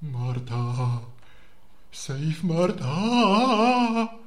Marta. Save Marta.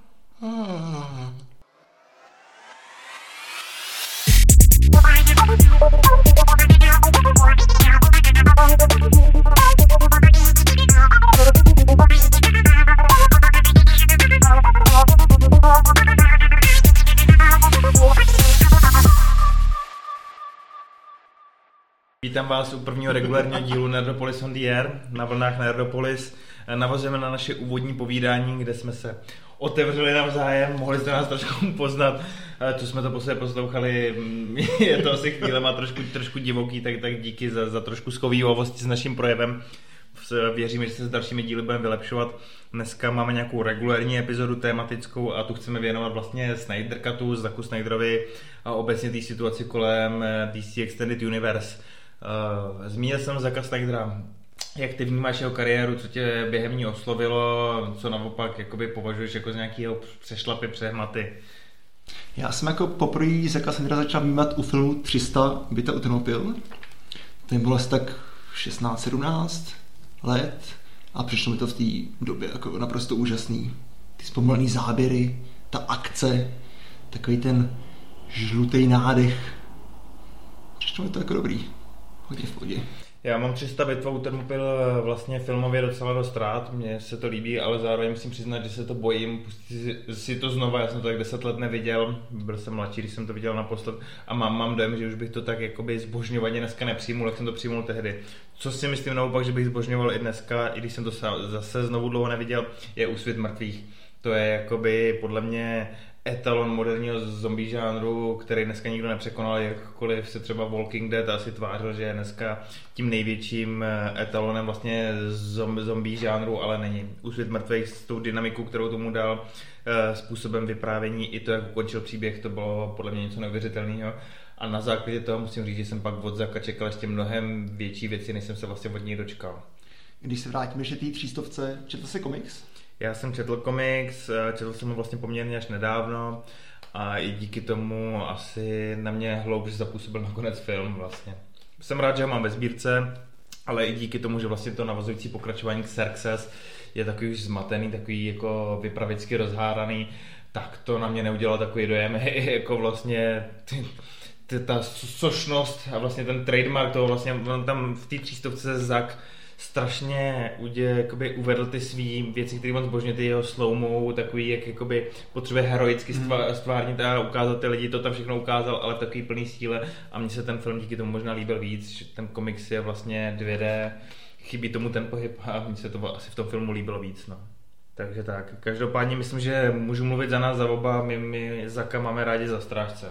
Vítám vás u prvního regulárního dílu Nerdopolis on the Air na vlnách Nerdopolis. Navazujeme na naše úvodní povídání, kde jsme se otevřeli navzájem, mohli jste nás trošku poznat, co jsme to posledně poslouchali, je to asi chvíle má trošku, trošku divoký, tak, tak díky za, za trošku schovývavosti s naším projevem. Věříme, že se s dalšími díly budeme vylepšovat. Dneska máme nějakou regulární epizodu tematickou a tu chceme věnovat vlastně Snyder Cutu, Zaku Snyderovi a obecně té situaci kolem DC Extended Universe. Uh, zmínil jsem Zaka Snydera. Jak ty vnímáš jeho kariéru, co tě během ní oslovilo, co naopak jakoby považuješ jako z nějakého přešlapy, přehmaty? Já jsem jako poprvé Zaka Snydera začal vnímat u filmu 300 Byta Utnopil. Ten byl asi tak 16-17 let a přišlo mi to v té době jako naprosto úžasný. Ty zpomalený záběry, ta akce, takový ten žlutý nádech. Přišlo mi to jako dobrý hodně v pohodě. Já mám 300 bitva Termopil vlastně filmově docela dost rád, mně se to líbí, ale zároveň musím přiznat, že se to bojím, pustit si to znova, já jsem to tak 10 let neviděl, byl jsem mladší, když jsem to viděl naposled a mám, mám dojem, že už bych to tak jakoby zbožňovaně dneska nepřijmul, jak jsem to přijmul tehdy. Co si myslím naopak, že bych zbožňoval i dneska, i když jsem to zase znovu dlouho neviděl, je Úsvit mrtvých. To je jakoby podle mě etalon moderního zombie žánru, který dneska nikdo nepřekonal, jakkoliv se třeba Walking Dead asi tvářil, že je dneska tím největším eh, etalonem vlastně zombie žánru, ale není. Úsvit mrtvých s tou dynamikou, kterou tomu dal, eh, způsobem vyprávění, i to, jak ukončil příběh, to bylo podle mě něco neuvěřitelného. A na základě toho musím říct, že jsem pak od Zaka čekal ještě mnohem větší věci, než jsem se vlastně od něj dočkal. Když se vrátíme ještě té třístovce, četl jsi komiks? Já jsem četl komiks, eh, četl jsem ho vlastně poměrně až nedávno a i díky tomu asi na mě hloubš zapůsobil nakonec film vlastně. Jsem rád, že ho mám ve sbírce, ale i díky tomu, že vlastně to navazující pokračování k Xerxes je takový už zmatený, takový jako vypravicky rozháraný, tak to na mě neudělalo takový dojem, jako vlastně ty, ty, ta sošnost a vlastně ten trademark toho vlastně, on tam v té třístovce Zak strašně udě, jakoby uvedl ty svý věci, které on zbožně, ty jeho slowmou, takový, jak jakoby potřebuje heroicky hmm. stvárnit a ukázat ty lidi, to tam všechno ukázal, ale v takový plný stíle a mně se ten film díky tomu možná líbil víc, že ten komiks je vlastně 2D, chybí tomu ten pohyb a mně se to asi v tom filmu líbilo víc, no. Takže tak, každopádně myslím, že můžu mluvit za nás, za oba, my, my Zaka máme rádi za strážce.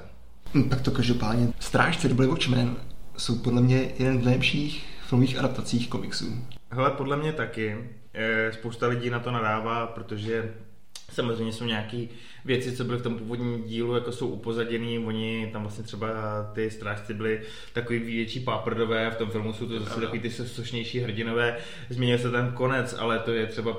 Hm, tak to každopádně, strážce byly Watchmen jsou podle mě jeden z nejlepších filmových adaptacích komiksů. Hele, podle mě taky. Spousta lidí na to nadává, protože samozřejmě jsou nějaké věci, co byly v tom původním dílu, jako jsou upozaděný, oni tam vlastně třeba ty strážci byli takový větší páprdové, v tom filmu jsou to zase takový ty sošnější hrdinové, změnil se ten konec, ale to je třeba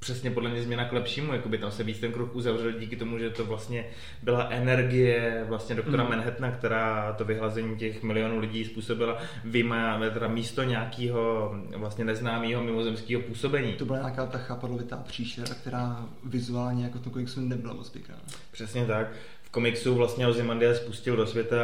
přesně podle mě změna k lepšímu, jakoby tam se víc ten kruh uzavřel díky tomu, že to vlastně byla energie vlastně doktora mm. Manhattana, která to vyhlazení těch milionů lidí způsobila vyjma, teda místo nějakého vlastně neznámého mimozemského působení. To byla nějaká ta chapadlovitá příšera, která vizuálně jako to komiksu nebyla moc pěkná. Přesně tak komiksu vlastně Ozymandias spustil do světa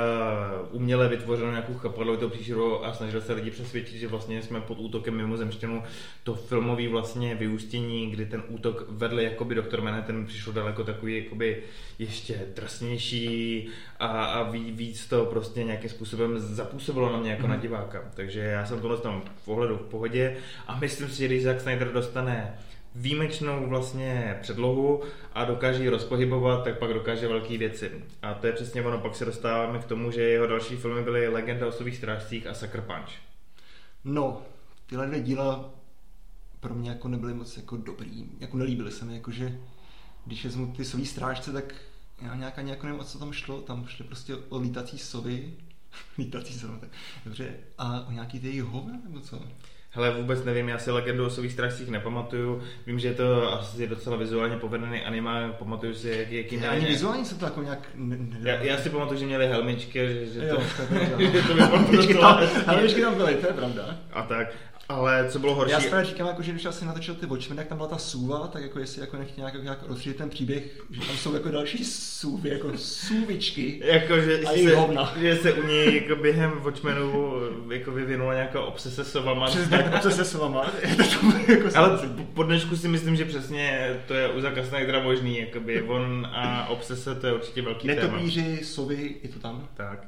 uměle vytvořenou nějakou chapadlovitou příšeru a snažil se lidi přesvědčit, že vlastně jsme pod útokem mimozemštěnů. To filmové vlastně vyústění, kdy ten útok vedl jakoby doktor Manhattan, přišlo daleko takový jakoby ještě drsnější a, a víc to prostě nějakým způsobem zapůsobilo na mě jako mm. na mhm. diváka. Takže já jsem tohle tam v pohledu v pohodě a myslím si, že když Zack Snyder dostane výjimečnou vlastně předlohu a dokáže ji rozpohybovat, tak pak dokáže velké věci. A to je přesně ono, pak se dostáváme k tomu, že jeho další filmy byly Legenda o svých strážcích a Sucker Punch. No, tyhle dvě díla pro mě jako nebyly moc jako dobrý, jako nelíbily se mi, jakože když vezmu ty svý strážce, tak já nějak nevím, o co tam šlo, tam šly prostě o lítací sovy, lítací sovy, tak dobře, a o nějaký ty hove, nebo co? Hele, vůbec nevím, já si legendu o svých strašcích nepamatuju. Vím, že je to asi docela vizuálně povedený anima. pamatuju si, jak, jaký já ani vizuálně se to jako nějak... Já, já, si pamatuju, že měli helmičky, že, že to, jo, to, to helmičky, tam, helmičky tam byly, to je pravda. A tak, ale co bylo horší... Já si říkám, jako, že když asi natočil ty Watchmen, jak tam byla ta sůva, tak jako jestli jako nechtěl nějak, nějak rozšířit ten příběh, že tam jsou jako další sůvy, jako sůvičky. Jako, že, A se, hovna. že se u něj jako během Watchmenu jako vyvinula nějaká obsese s sovama. Přesně tak, obce se sovama. Jako Ale po dnešku si myslím, že přesně to je u Zaka Snydera možný, jakoby on a obsese to je určitě velký téma. Netopíři, sovy, je to tam. Tak.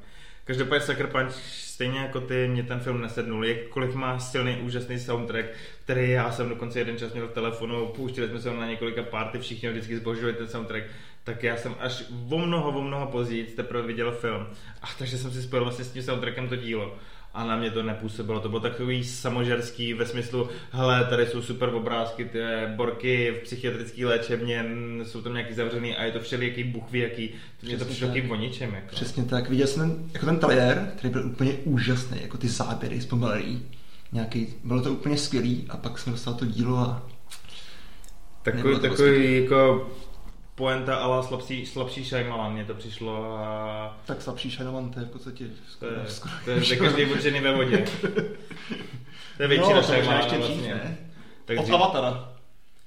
Každopádně Sucker Punch, stejně jako ty, mě ten film nesednul. Jakkoliv má silný, úžasný soundtrack, který já jsem dokonce jeden čas měl v telefonu, pouštili jsme se na několika party, všichni vždycky zbožovali ten soundtrack, tak já jsem až o mnoho, o mnoho později teprve viděl film. A takže jsem si spojil vlastně s tím soundtrackem to dílo. A na mě to nepůsobilo, to bylo takový samožerský ve smyslu, hele, tady jsou super obrázky, ty borky v psychiatrické léčebně, jsou tam nějaký zavřený a je to všelijaký buchví, jaký, mě to přišlo tak. jaký o ničem. Jako. Přesně tak. Viděl jsem ten, jako ten trailer, který byl úplně úžasný, jako ty záběry zpomalený. Nějaký, bylo to úplně skvělý a pak jsem dostal to dílo a Takový, takový jako poenta ala slabší, slabší Shyamalan, mně to přišlo a tak slabší Shyamalan, to je v podstatě to skoro, je, skoro to je, to každý odžený ve vodě. To je většina no, to Shyamalana ještě dřív, vlastně. ne? Tak Od dřív, Avatara.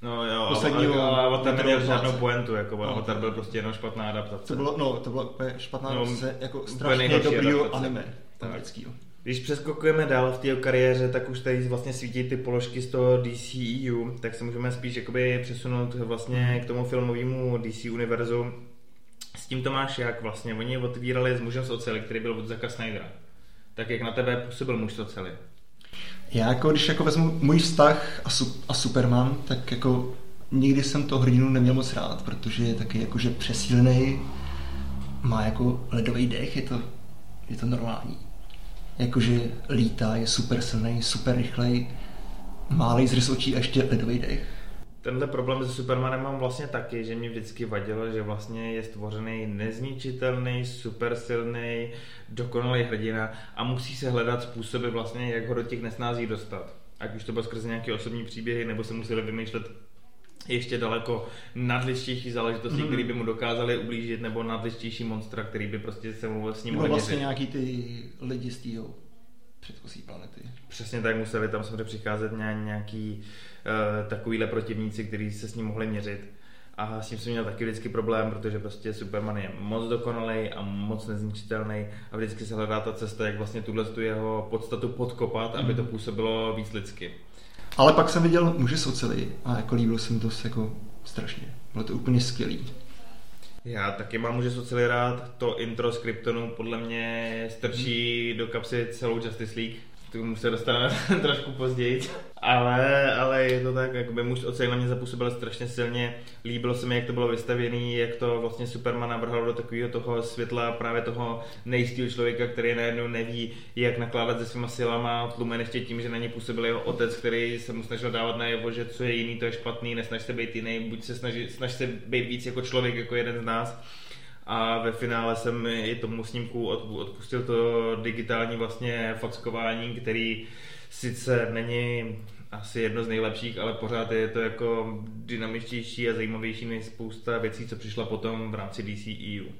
no jo, posledního ale, ale Avatar neměl žádnou poentu, jako No. Avatar byl prostě jenom špatná adaptace. To bylo, no, to bylo špatná No, no, jako strašně dobrýho adaptace. anime. Tak. Když přeskokujeme dál v té kariéře, tak už tady vlastně svítí ty položky z toho DCEU, tak se můžeme spíš jakoby přesunout vlastně k tomu filmovému DC univerzu. S tím to máš jak vlastně? Oni otvírali s mužem z oceli, který byl od Zaka Snydera. Tak jak na tebe působil muž z oceli? Já jako, když jako vezmu můj vztah a, su, a Superman, tak jako nikdy jsem toho hrdinu neměl moc rád, protože je taky jakože přesílený, má jako ledový dech, je to, je to normální. Jakože lítá, je super silný, super rychlej, má laser z očí a ještě ledový dech. Tenhle problém se Supermanem mám vlastně taky, že mě vždycky vadilo, že vlastně je stvořený nezničitelný, supersilný, dokonalý hrdina a musí se hledat způsoby vlastně, jak ho do těch nesnází dostat. Ať už to bylo skrze nějaké osobní příběhy, nebo se museli vymýšlet ještě daleko nadličtější záležitosti, mm. které by mu dokázaly ublížit, nebo nadličtější monstra, který by prostě se mu s ním Nebo vlastně měřit. nějaký ty lidi z tého předchozí planety. Přesně tak museli tam samozřejmě přicházet ně- nějaký uh, takovýhle protivníci, kteří se s ním mohli měřit. A s tím jsem měl taky vždycky problém, protože prostě Superman je moc dokonalý a moc nezničitelný a vždycky se hledá ta cesta, jak vlastně tuhle tu jeho podstatu podkopat, aby to působilo víc lidsky. Ale pak jsem viděl muže z oceli a jako líbilo se mi to jako strašně. Bylo to úplně skvělý. Já taky mám už celý rád. To intro z Kryptonu podle mě strčí do kapsy celou Justice League. K tomu se dostaneme trošku později. Ale, ale je to tak, jakoby muž oceli na mě zapůsobil strašně silně. Líbilo se mi, jak to bylo vystavěné, jak to vlastně Superman navrhal do takového toho světla právě toho nejistého člověka, který najednou neví, jak nakládat se svýma silama, tlumen ještě tím, že na ně působil jeho otec, který se mu snažil dávat najevo, že co je jiný, to je špatný, nesnaž se být jiný, buď se snaží, snaž se být víc jako člověk, jako jeden z nás. A ve finále jsem i tomu snímku od- odpustil to digitální vlastně fackování, který sice není asi jedno z nejlepších, ale pořád je to jako dynamičtější a zajímavější než spousta věcí, co přišla potom v rámci DCEU.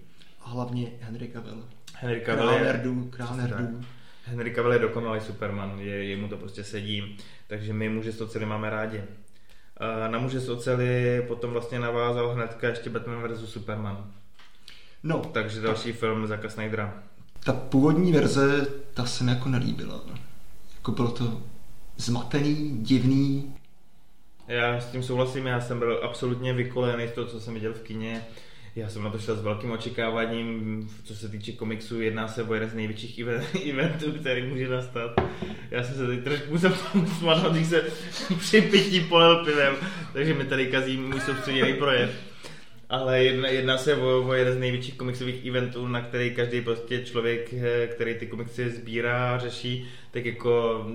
A hlavně Henry Cavill. Henry Cavill Král je, nerdů, král nerdů. Henry Cavill je dokonalý Superman, je, jemu to prostě sedí, takže my muže z oceli máme rádi. Na muže z oceli potom vlastně navázal hnedka ještě Batman vs. Superman. No, Takže další film Zaka Snydera. ta původní verze, ta se mi jako nelíbila. Jako bylo to zmatený, divný. Já s tím souhlasím, já jsem byl absolutně vykolený z toho, co jsem viděl v kině. Já jsem na to šel s velkým očekáváním, co se týče komiksu, jedná se o jeden z největších even- eventů, který může nastat. Já jsem se teď trošku musel smadnout, když se při pití polil pivem, takže mi tady kazí můj soustředěný projev. Ale jedna, jedná se o, o jeden z největších komiksových eventů, na který každý prostě člověk, eh, který ty komiksy sbírá, řeší, tak jako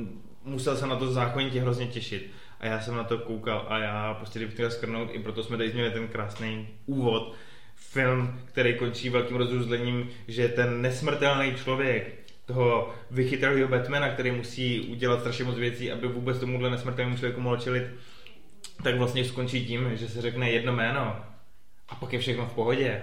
musel se na to zákonitě hrozně těšit. A já jsem na to koukal a já prostě kdybych chtěl skrnout, i proto jsme tady měli ten krásný úvod. Film, který končí velkým rozuzlením, že ten nesmrtelný člověk, toho vychytralého Batmana, který musí udělat strašně moc věcí, aby vůbec tomuhle nesmrtelnému člověku mohl čelit, tak vlastně skončí tím, že se řekne jedno jméno a pak je všechno v pohodě.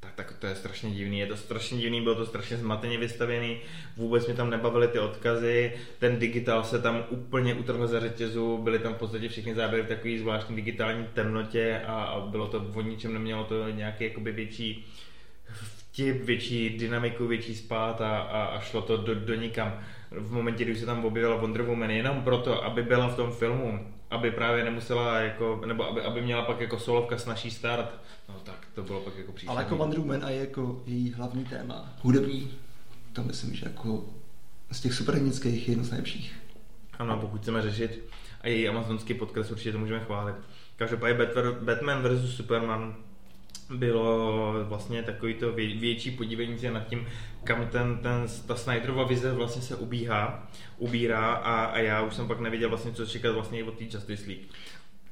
tak, tak to je strašně divný, je to strašně divný, bylo to strašně zmateně vystavěný, vůbec mě tam nebavily ty odkazy, ten digitál se tam úplně utrhl za řetězu, byly tam v podstatě všechny záběry v takové zvláštní digitální temnotě a, a bylo to o ničem, nemělo to nějaký jakoby větší vtip, větší dynamiku, větší spát a, a, a šlo to do, do nikam. V momentě, kdy se tam objevila Wonder Woman, jenom proto, aby byla v tom filmu, aby právě nemusela jako, nebo aby, aby měla pak jako solovka snažší start, no tak to bylo pak jako příšerný. Ale jako Wonder Woman a je jako její hlavní téma, hudební, to myslím, že jako z těch superhrdinských je jedno z nejlepších. Ano, pokud chceme řešit a její amazonský podcast určitě to můžeme chválit. Každopádně Batman vs. Superman bylo vlastně takový to větší podívení se nad tím, kam ten, ten, ta Snyderova vize vlastně se ubíhá, ubírá a, a já už jsem pak nevěděl vlastně, co čekat vlastně od té Justice League.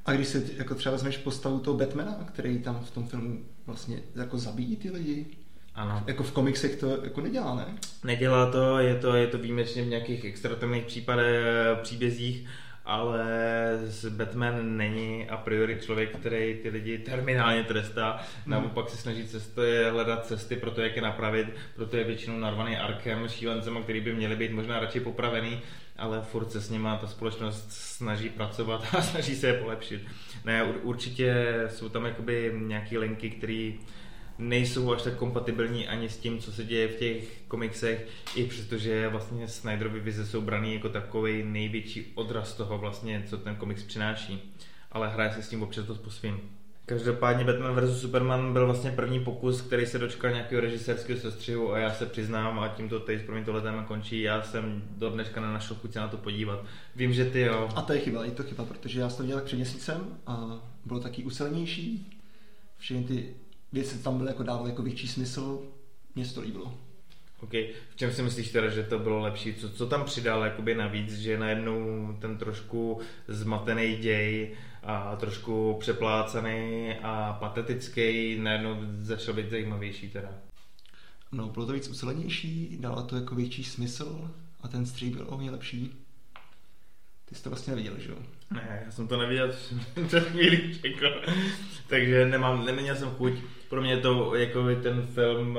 A když si jako třeba vezmeš postavu toho Batmana, který tam v tom filmu vlastně jako zabíjí ty lidi, ano. Jako v komiksech to jako nedělá, ne? Nedělá to, je to, je to výjimečně v nějakých extratemných případech, příbězích, ale Batman není a priori člověk, který ty lidi terminálně trestá. Hmm. Naopak se snaží cesty, hledat cesty pro to, jak je napravit. Proto je většinou narvaný Arkem, šílencema, který by měli být možná radši popravený, ale furt se s nima ta společnost snaží pracovat a snaží se je polepšit. Ne, určitě jsou tam jakoby nějaké linky, které nejsou až tak kompatibilní ani s tím, co se děje v těch komiksech, i přestože vlastně Snyderovy vize jsou braný jako takový největší odraz toho vlastně, co ten komiks přináší. Ale hraje se s tím občas dost po svým. Každopádně Batman vs. Superman byl vlastně první pokus, který se dočkal nějakého režisérského sestřihu a já se přiznám a tímto teď pro mě tohle téma končí. Já jsem do dneška nenašel chuť se na to podívat. Vím, že ty jo. A to je chyba, je to chyba, protože já jsem to viděl před měsícem a bylo taky usilnější. Všechny ty věci tam byly jako dávaly jako větší smysl, mně se to líbilo. OK. V čem si myslíš teda, že to bylo lepší? Co, co tam přidal jakoby navíc, že najednou ten trošku zmatený děj a trošku přeplácaný a patetický najednou začal být zajímavější teda? No, bylo to víc ucelenější, dalo to jako větší smysl a ten střih byl o lepší. Ty jsi to vlastně neviděl, že jo? Ne, já jsem to neviděl, před chvíli čekal. Takže nemám, neměl jsem chuť. Pro mě to, jako ten film,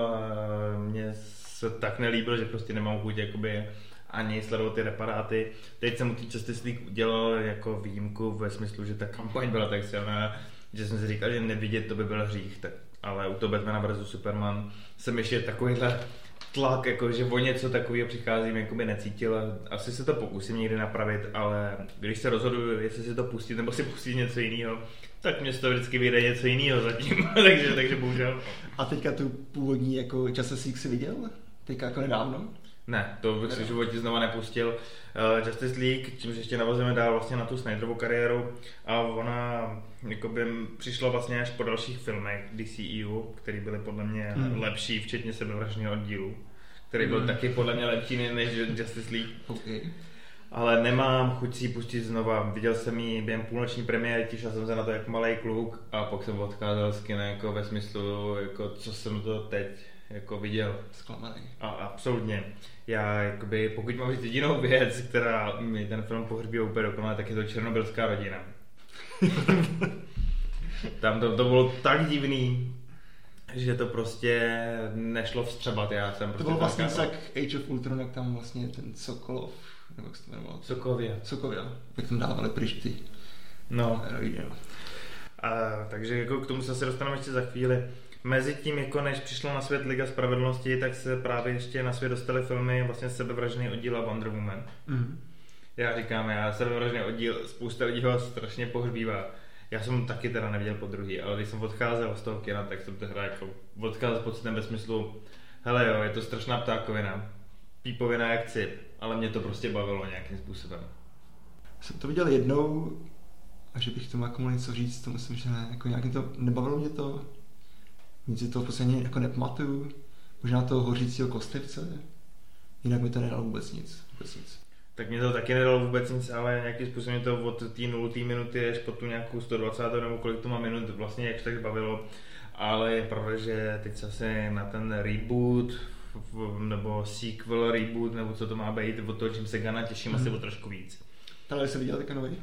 mě se tak nelíbil, že prostě nemám chuť jakoby ani sledovat ty reparáty. Teď jsem u té Justice League udělal jako výjimku ve smyslu, že ta kampaň byla tak silná, že jsem si říkal, že nevidět to by byl hřích, tak, ale u toho Batmana vs. Superman jsem ještě takovýhle tlak, jako že o něco takového přicházím, jako by necítil asi se to pokusím někdy napravit, ale když se rozhoduju, jestli si to pustit nebo si pustit něco jiného, tak mě to vždycky vyjde něco jiného zatím, takže, takže bohužel. A teďka tu původní jako časosík si viděl? Teďka jako nedávno? Ne, to bych si v životě znova nepustil. Uh, Justice League, čímž ještě navazujeme dál vlastně na tu Snyderovu kariéru a ona jakoby přišla vlastně až po dalších filmech DCEU, které byly podle mě hmm. lepší, včetně sebevražného oddílu, který byl hmm. taky podle mě lepší než Justice League. Okay. Ale nemám chuť si ji pustit znova. Viděl jsem ji během půlnoční premiéry, těšil jsem se na to jako malý kluk a pak jsem odcházel z kina jako ve smyslu, jako co jsem to teď jako viděl. Zklamaný. A absolutně. Já, jakoby, pokud mám říct jedinou věc, která mi ten film pohřbí úplně dokonale, tak je to černobylská rodina. Tam to, to bylo tak divný, že to prostě nešlo vstřebat. Já jsem prostě to bylo vlastně tak Age of Ultron, jak tam vlastně ten Sokolov, nebo jak se to jmenovalo? Sokovia. Sokovia, jak tam dávali pryč ty No. A, takže jako k tomu se dostaneme ještě za chvíli. Mezi tím, jako než přišla na svět Liga spravedlnosti, tak se právě ještě na svět dostaly filmy vlastně sebevražný oddíl a Wonder Woman. Mm. Já říkám, já sebevražný oddíl, spousta lidí ho strašně pohřbívá. Já jsem taky teda neviděl po druhý, ale když jsem odcházel z toho kina, tak jsem tehdy jako odcházel s pocitem ve smyslu, hele jo, je to strašná ptákovina, pípovina jak cip, ale mě to prostě bavilo nějakým způsobem. Jsem to viděl jednou a že bych tomu jako mohl něco říct, to myslím, že ne, jako nějakým to, nebavilo mě to, nic si to v podstatě jako nepamatuju. Možná toho hořícího kostlivce. Jinak mi to nedalo vůbec nic. Vůbec nic. Tak mě to taky nedalo vůbec nic, ale nějakým způsobem to od té 0. minuty až po tu nějakou 120. nebo kolik to má minut vlastně jak tak bavilo. Ale je pravda, že teď se na ten reboot nebo sequel, reboot, nebo co to má být, od toho čím se Gana těším hmm. asi o trošku víc. Ale jsi viděl taky nový?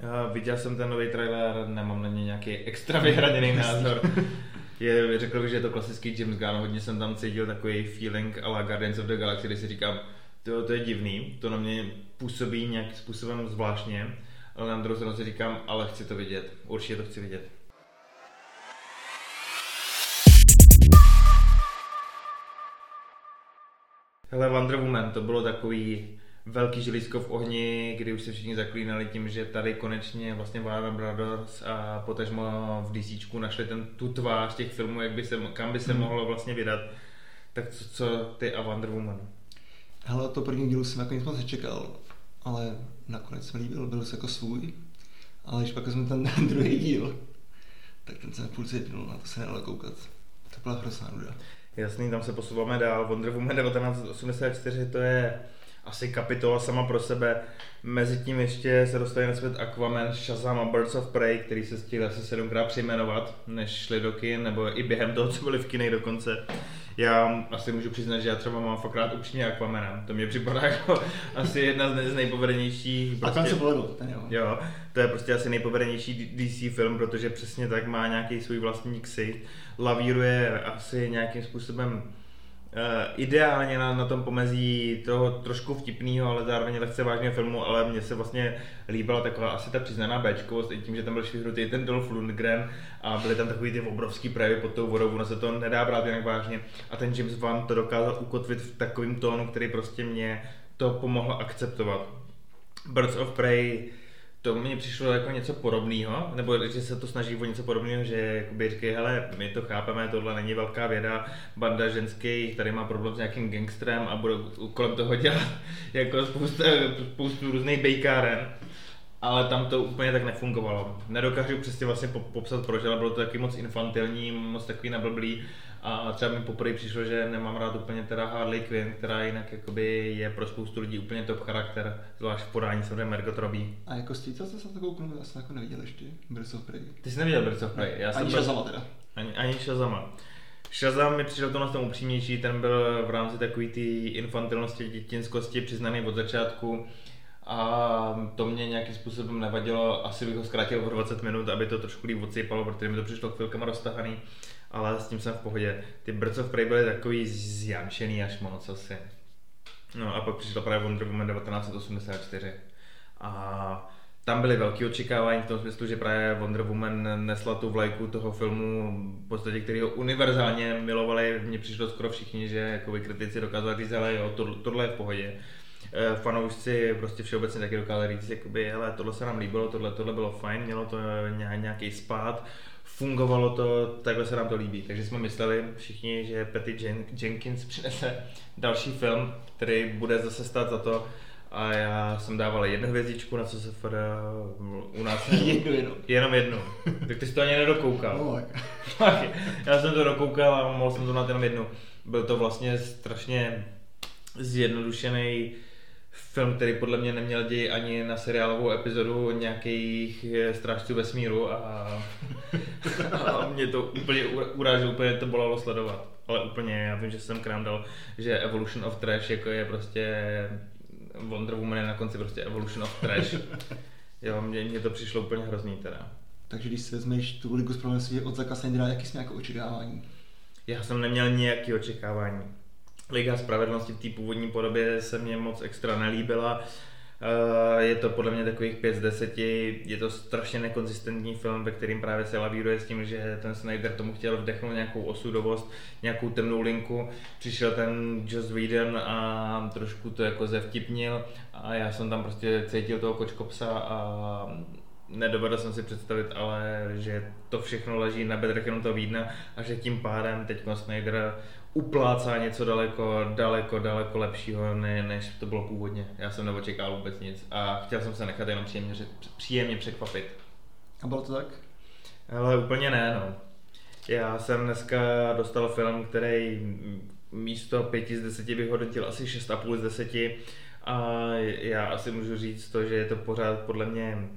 Já viděl jsem ten nový trailer, nemám na něj nějaký extra vyhraněný názor. Je, řekl bych, že je to klasický James Gunn, hodně jsem tam cítil takový feeling a la Guardians of the Galaxy, kdy si říkám, to, to je divný, to na mě působí nějakým způsobem zvláštně, ale na druhou stranu si říkám, ale chci to vidět, určitě to chci vidět. Hele, Wonder Woman, to bylo takový velký želízko v ohni, kdy už se všichni zaklínali tím, že tady konečně vlastně Warner Brothers a potažmo v DC našli ten, tu tvář těch filmů, jak by se, kam by se hmm. mohlo vlastně vydat. Tak co, co ty a Wonder Woman? Hele, to první díl jsem jako nic moc nečekal, ale nakonec mi líbil, byl jako svůj. Ale když pak jsme ten druhý díl, tak ten se na půlce jednul, na to se nedalo koukat. To byla hrozná nuda. Jasný, tam se posouváme dál. Wonder Woman 1984 to je asi kapitola sama pro sebe. Mezitím ještě se dostali na svět Aquaman, Shazam a Birds of Prey, který se stihli asi sedmkrát přejmenovat, než šli do kin, nebo i během toho, co byli v kinech dokonce. Já asi můžu přiznat, že já třeba mám fakt rád upřímně Aquamana. To mě připadá jako asi jedna z, z nejpovedenějších. Prostě, a se povedl, ten jo. jo. to je prostě asi nejpovedenější DC film, protože přesně tak má nějaký svůj vlastní ksy. Lavíruje asi nějakým způsobem ideálně na, na tom pomezí toho trošku vtipného, ale zároveň lehce vážného filmu, ale mně se vlastně líbila taková asi ta přiznaná Bčkovost, i tím, že tam byl švihrutý ten Dolph Lundgren a byly tam takový ty obrovský projevy pod tou vodou, ono se to nedá brát jinak vážně a ten James Wan to dokázal ukotvit v takovém tónu, který prostě mě to pomohl akceptovat. Birds of Prey to mi přišlo jako něco podobného, nebo že se to snaží o něco podobného, že jakoby říkají, hele, my to chápeme, tohle není velká věda, banda ženských tady má problém s nějakým gangstrem a budou kolem toho dělat jako spousta, spoustu různých bejkáren. Ale tam to úplně tak nefungovalo. Nedokážu přesně vlastně popsat proč, ale bylo to taky moc infantilní, moc takový nablblý a třeba mi poprvé přišlo, že nemám rád úplně teda Harley Quinn, která jinak jakoby je pro spoustu lidí úplně top charakter, zvlášť v podání samozřejmě Margot Robbie. A jako stýcal jste se takovou kouknul, já jsem jako neviděl ještě Birds of Prey. Ty jsi neviděl Birds of Prey? Já ani jsem Shazama teda. Ani, ani Shazama. Shazam mi přišel to na tom upřímnější, ten byl v rámci takové té infantilnosti, dětinskosti přiznaný od začátku a to mě nějakým způsobem nevadilo, asi bych ho zkrátil o 20 minut, aby to trošku líp odsypalo, protože mi to přišlo chvilkama roztahaný ale s tím jsem v pohodě. Ty Birds of Prey byly takový zjanšený až moc asi. No a pak přišla právě Wonder Woman 1984. A tam byly velké očekávání v tom smyslu, že právě Wonder Woman nesla tu vlajku toho filmu, v podstatě, který ho univerzálně milovali. Mně přišlo skoro všichni, že jako kritici dokázali říct, ale jo, to, tohle je v pohodě. E, fanoušci prostě všeobecně taky dokázali říct, jakoby, hele, tohle se nám líbilo, tohle, tohle bylo fajn, mělo to nějaký spát fungovalo to, takhle se nám to líbí. Takže jsme mysleli všichni, že Patty Jen- Jenkins přinese další film, který bude zase stát za to. A já jsem dával jednu hvězdičku na CSFR u nás. jednu jenom. Jenom jednu. Tak ty jsi to ani nedokoukal. No, tak. já jsem to dokoukal a mohl jsem to na jenom jednu. Byl to vlastně strašně zjednodušený film, který podle mě neměl děj ani na seriálovou epizodu nějakých eh, strážců vesmíru a, a mě to úplně urážilo, úplně to bolelo sledovat. Ale úplně, já vím, že jsem k nám dal, že Evolution of Trash jako je prostě Wonder Woman je na konci prostě Evolution of Trash. jo, mně, mně to přišlo úplně hrozný teda. Takže když si vezmeš tu ligu spravedlnosti od Zaka Snydera, jaký jsi nějaké očekávání? Já jsem neměl nějaké očekávání. Liga spravedlnosti v té původní podobě se mně moc extra nelíbila. Eh, je to podle mě takových 5 z 10, je to strašně nekonzistentní film, ve kterým právě se lavíruje s tím, že ten Snyder tomu chtěl vdechnout nějakou osudovost, nějakou temnou linku. Přišel ten Joss Whedon a trošku to jako zevtipnil a já jsem tam prostě cítil toho kočkopsa a nedovedl jsem si představit, ale že to všechno leží na bedrech jenom toho Vídna a že tím pádem teď Snyder uplácá něco daleko, daleko, daleko lepšího, ne, než to bylo původně. Já jsem neočekal vůbec nic a chtěl jsem se nechat jenom příjemně, příjemně překvapit. A bylo to tak? Ale úplně ne, no. Já jsem dneska dostal film, který místo 5 z 10 bych hodnotil asi 6,5 z 10 a já asi můžu říct to, že je to pořád podle mě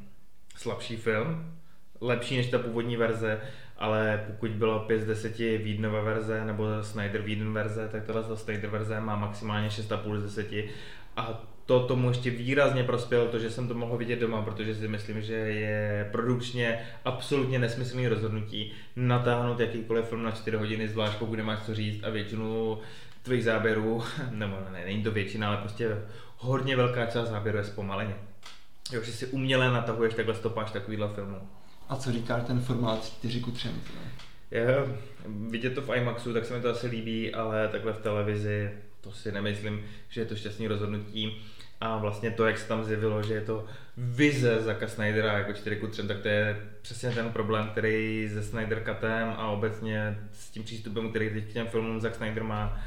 slabší film, lepší než ta původní verze, ale pokud bylo 5 z 10 Vídnova verze nebo Snyder Vídn verze, tak tohle ta Snyder verze má maximálně 6,5 z 10 A to tomu ještě výrazně prospělo to, že jsem to mohl vidět doma, protože si myslím, že je produkčně absolutně nesmyslný rozhodnutí natáhnout jakýkoliv film na 4 hodiny, zvlášť pokud nemáš co říct a většinu tvých záběrů, nebo ne, není to většina, ale prostě hodně velká část záběru je zpomaleně. Jo, že si uměle natahuješ takhle stopáž takovýhle filmu. A co říká ten formát 4 ku 3? Je, vidět to v IMAXu, tak se mi to asi líbí, ale takhle v televizi to si nemyslím, že je to šťastný rozhodnutí. A vlastně to, jak se tam zjevilo, že je to vize Zaka Snydera jako 4 3, tak to je přesně ten problém, který se Snyder Cutem a obecně s tím přístupem, který teď k těm filmům Zack Snyder má,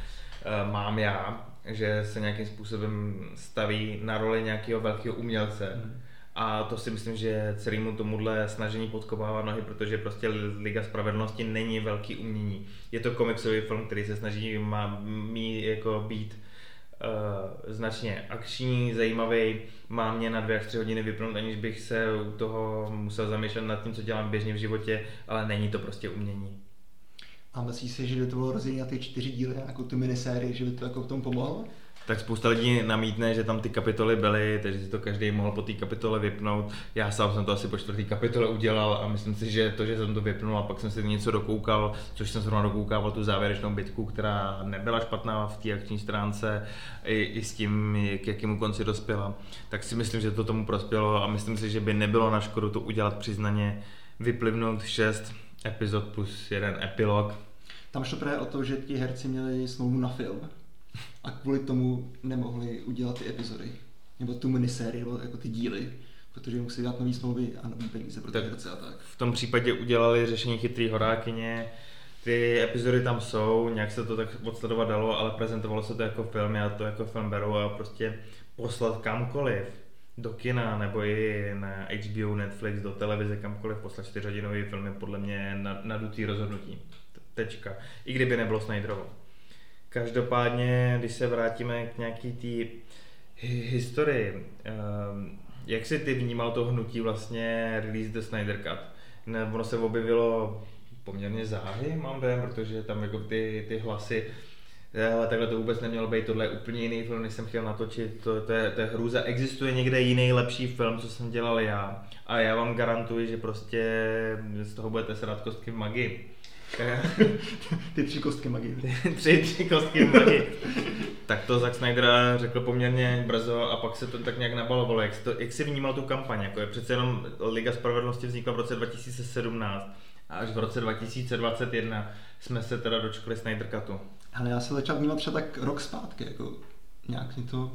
eh, mám já, že se nějakým způsobem staví na roli nějakého velkého umělce. Mm. A to si myslím, že celému tomuhle snažení podkopává nohy, protože prostě Liga spravedlnosti není velký umění. Je to komiksový film, který se snaží má, mít jako být uh, značně akční, zajímavý, má mě na dvě až tři hodiny vypnout, aniž bych se u toho musel zamýšlet nad tím, co dělám běžně v životě, ale není to prostě umění. A myslíš si, že by to bylo rozdělení na ty čtyři díly, jako tu minisérii, že by to jako v tom pomohlo? Tak spousta lidí namítne, že tam ty kapitoly byly, takže si to každý mohl po té kapitole vypnout. Já sám jsem to asi po čtvrtý kapitole udělal a myslím si, že to, že jsem to vypnul a pak jsem si něco dokoukal, což jsem zrovna dokoukával tu závěrečnou bitku, která nebyla špatná v té akční stránce, i, i s tím, k jakému konci dospěla, tak si myslím, že to tomu prospělo a myslím si, že by nebylo na škodu to udělat přiznaně, vyplivnout šest epizod plus jeden epilog. Tam šlo právě o to, že ti herci měli smlouvu na film a kvůli tomu nemohli udělat ty epizody, nebo tu minisérii, nebo jako ty díly, protože museli dát nový smlouvy a nový peníze pro ty herce a tak. V tom případě udělali řešení chytrý horákyně, ty epizody tam jsou, nějak se to tak odsledovat dalo, ale prezentovalo se to jako film, já to jako film beru a prostě poslat kamkoliv, do kina nebo i na HBO, Netflix, do televize, kamkoliv poslat čtyřhodinový film je podle mě nadutý rozhodnutí. Tečka. I kdyby nebylo Snyderovo. Každopádně, když se vrátíme k nějaký té historii, um, jak jsi ty vnímal to hnutí vlastně Release the Snyder Cut? Ne, ono se objevilo poměrně záhy, mám dojem, protože tam jako ty, ty hlasy ale takhle to vůbec nemělo být, tohle je úplně jiný film, než jsem chtěl natočit, to, to, je, to je hrůza. Existuje někde jiný lepší film, co jsem dělal já a já vám garantuji, že prostě z toho budete srát kostky v magii. Ty tři kostky magie. tři, tři kostky magie. tak to Zack Snyder řekl poměrně brzo a pak se to tak nějak nabalovalo. Jak, to, jak jsi vnímal tu kampaň? Jako je přece jenom Liga spravedlnosti vznikla v roce 2017 a až v roce 2021 jsme se teda dočkali Snyder Cutu. Ale já se začal vnímat třeba tak rok zpátky, jako nějak mi to,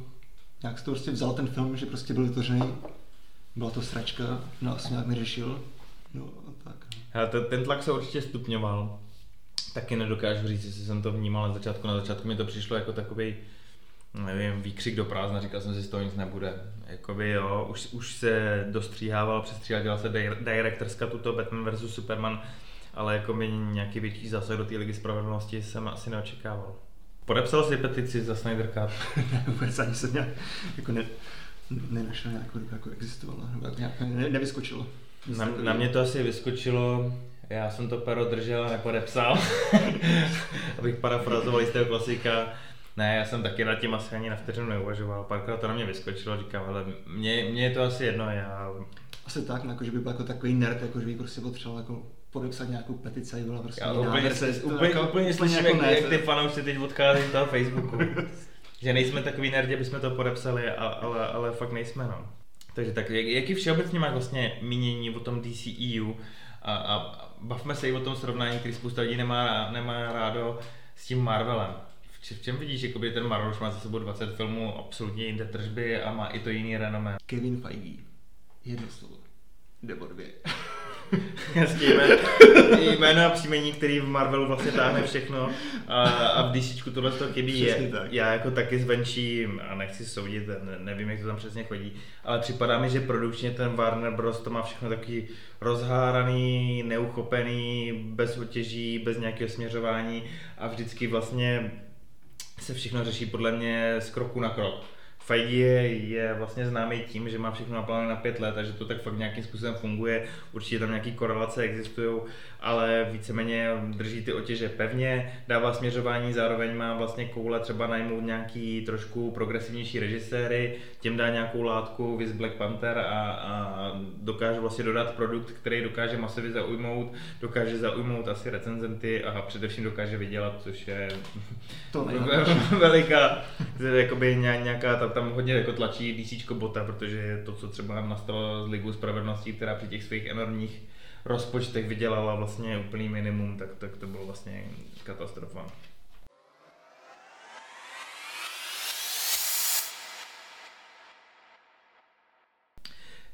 nějak se to prostě vzal ten film, že prostě byl vytvořený, byla to sračka, no asi nějak neřešil, no a tak. Hele, ten, tlak se určitě stupňoval. Taky nedokážu říct, jestli jsem to vnímal na začátku. Na začátku mi to přišlo jako takový nevím, výkřik do prázdna, říkal jsem si, že z toho nic nebude. Jakoby jo, už, už se dostříhával, přestříhal, dělal se directorska tuto Batman vs. Superman, ale jako mi nějaký větší zásah do té ligy spravedlnosti jsem asi neočekával. Podepsal si petici za Snyder Cut? ne, vůbec ani jsem nějak, jako ne, nenašel nějakou, jako existovala, nebo nějak ne, nevyskočilo. Na, na mě to asi vyskočilo, já jsem to pero držel a nepodepsal, abych parafrazoval jistého klasika. Ne, já jsem taky nad tím asi ani na vteřinu neuvažoval, párkrát to na mě vyskočilo, říkám, ale mě, mě je to asi jedno, já... Asi tak, no, jako, že by byl jako takový nerd, jako, že by prostě potřeboval jako podepsat nějakou petici a byla prostě já, úplně, verze, úplně, jako, úplně, slyším, jako jak, jak, ty fanoušci teď odchází z toho Facebooku. že nejsme takový nerdi, aby jsme to podepsali, ale, ale fakt nejsme, no. Takže tak, jak, jaký všeobecně máš vlastně mínění o tom DCEU a, a bavme se i o tom srovnání, který spousta lidí nemá, nemá rádo s tím Marvelem. V, v čem vidíš, jakoby ten Marvel už má za sebou 20 filmů, absolutně jinde tržby a má i to jiný renomé? Kevin Feige. Jedno slovo. Nebo dvě. Jasně, jméno, jméno a příjmení, který v Marvelu vlastně táhne všechno a, a v DC tohle to chybí. Je, tak. Já jako taky zvenčí, a nechci soudit, ne, nevím, jak to tam přesně chodí, ale připadá mi, že produkčně ten Warner Bros. to má všechno taky rozháraný, neuchopený, bez otěží, bez nějakého směřování a vždycky vlastně se všechno řeší podle mě z kroku na krok Feige je, je vlastně známý tím, že má všechno naplánované na pět let a že to tak fakt nějakým způsobem funguje. Určitě tam nějaké korelace existují, ale víceméně drží ty otěže pevně, dává směřování, zároveň má vlastně koule třeba najmout nějaký trošku progresivnější režiséry, těm dá nějakou látku, viz Black Panther a, a dokáže vlastně dodat produkt, který dokáže masově zaujmout, dokáže zaujmout asi recenzenty a především dokáže vydělat, což je To veliká, jakoby nějaká, tam, tam hodně jako tlačí DC bota, protože je to, co třeba nastalo z Ligu spravedlností, která při těch svých enormních rozpočtech vydělala vlastně úplný minimum, tak, tak to bylo vlastně katastrofa.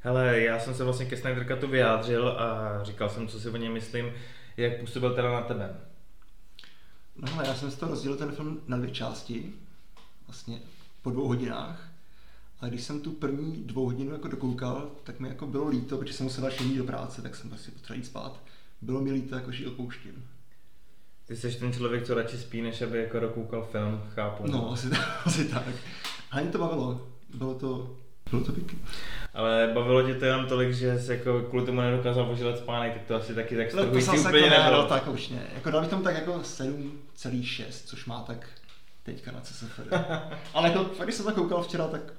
Hele, já jsem se vlastně ke Snyder Cutu vyjádřil a říkal jsem, co si o něm myslím, jak působil teda na tebe. No ale já jsem si to rozdělil ten film na dvě části, vlastně po dvou hodinách. A když jsem tu první dvou hodinu jako dokoukal, tak mi jako bylo líto, protože jsem musel další do práce, tak jsem prostě potřeboval jít spát. Bylo mi líto, jako že opouštím. Ty jsi ten člověk, co radši spí, než aby jako dokoukal film, chápu. No, asi, asi tak. A mě to bavilo. Bylo to, bylo to pěkné. Ale bavilo tě to jenom tolik, že jsi jako kvůli tomu nedokázal požívat spánek, tak to asi taky tak no, to úplně jako nebylo. tak už ne. Jako dal bych tomu tak jako 7,6, což má tak teďka na CSFR. Ale jako, když jsem to koukal včera, tak,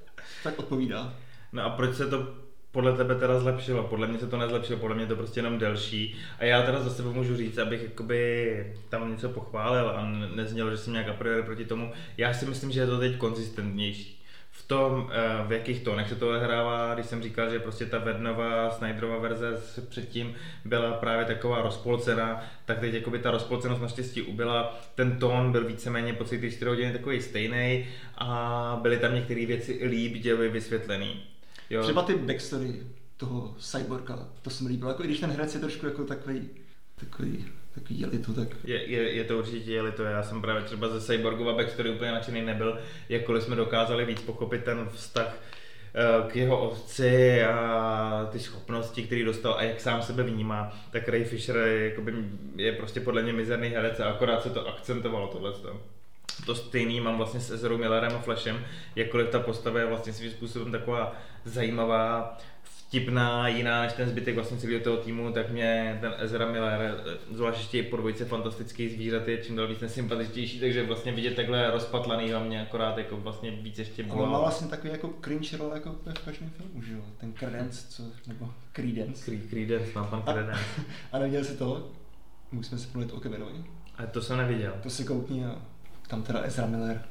tak odpovídá. No a proč se to podle tebe teda zlepšilo? Podle mě se to nezlepšilo, podle mě to prostě jenom delší. A já teda za sebe můžu říct, abych jakoby tam něco pochválil a neznělo, že jsem nějak a priori proti tomu. Já si myslím, že je to teď konzistentnější v tom, eh, v jakých tónech se to odehrává, když jsem říkal, že prostě ta Vednova, Snyderova verze předtím byla právě taková rozpolcená, tak teď jakoby ta rozpolcenost naštěstí ubyla, ten tón byl víceméně po celé ty 4 hodiny takový stejný a byly tam některé věci líp děli vysvětlený. Jo. Třeba ty backstory toho cyborga, to se mi líbilo, jako i když ten herec je trošku jako takový, takový takový jelito, tak... Je, je, je to určitě jelito, já jsem právě třeba ze Cyborgova backstory úplně nadšený nebyl, jakkoliv jsme dokázali víc pochopit ten vztah eh, k jeho otci a ty schopnosti, které dostal a jak sám sebe vnímá, tak Ray Fisher je, je prostě podle mě mizerný herec a akorát se to akcentovalo tohle. To stejný mám vlastně s Ezerou Millerem a Flashem, jakkoliv ta postava je vlastně svým způsobem taková zajímavá, vtipná, jiná než ten zbytek vlastně celého toho týmu, tak mě ten Ezra Miller, zvláště po dvojce fantastický zvířat, je čím dál víc nesympatičtější, takže vlastně vidět takhle rozpatlaný a mě akorát jako vlastně víc ještě bylo. má vlastně takový jako cringe role jako v každém filmu, že jo? Ten Credence, co, nebo Credence. Credence, má pan Credence. A, a neviděl jsi to? Musíme se mluvit o Kevinovi. A to jsem neviděl. To si koukni a tam teda Ezra Miller,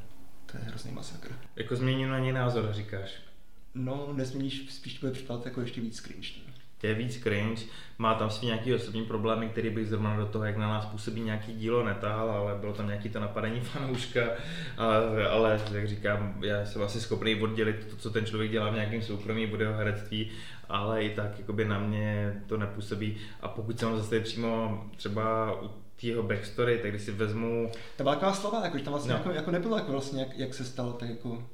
to je hrozný masakr. Jako změnil na něj názor, říkáš? No, nezměníš, spíš bude připadat jako ještě víc cringe. Ne? je víc cringe, má tam svý nějaký osobní problémy, který bych zrovna do toho, jak na nás působí nějaký dílo netahal, ale bylo tam nějaký to napadení fanouška, ale, ale jak říkám, já jsem asi schopný oddělit to, co ten člověk dělá v nějakém soukromí, bude jeho herectví, ale i tak jakoby na mě to nepůsobí a pokud se mám zase přímo třeba u jeho backstory, tak když si vezmu... Ta velká slova, jako, že tam vlastně no. jako, jako nebylo jako vlastně, jak, jak se stalo, tak jako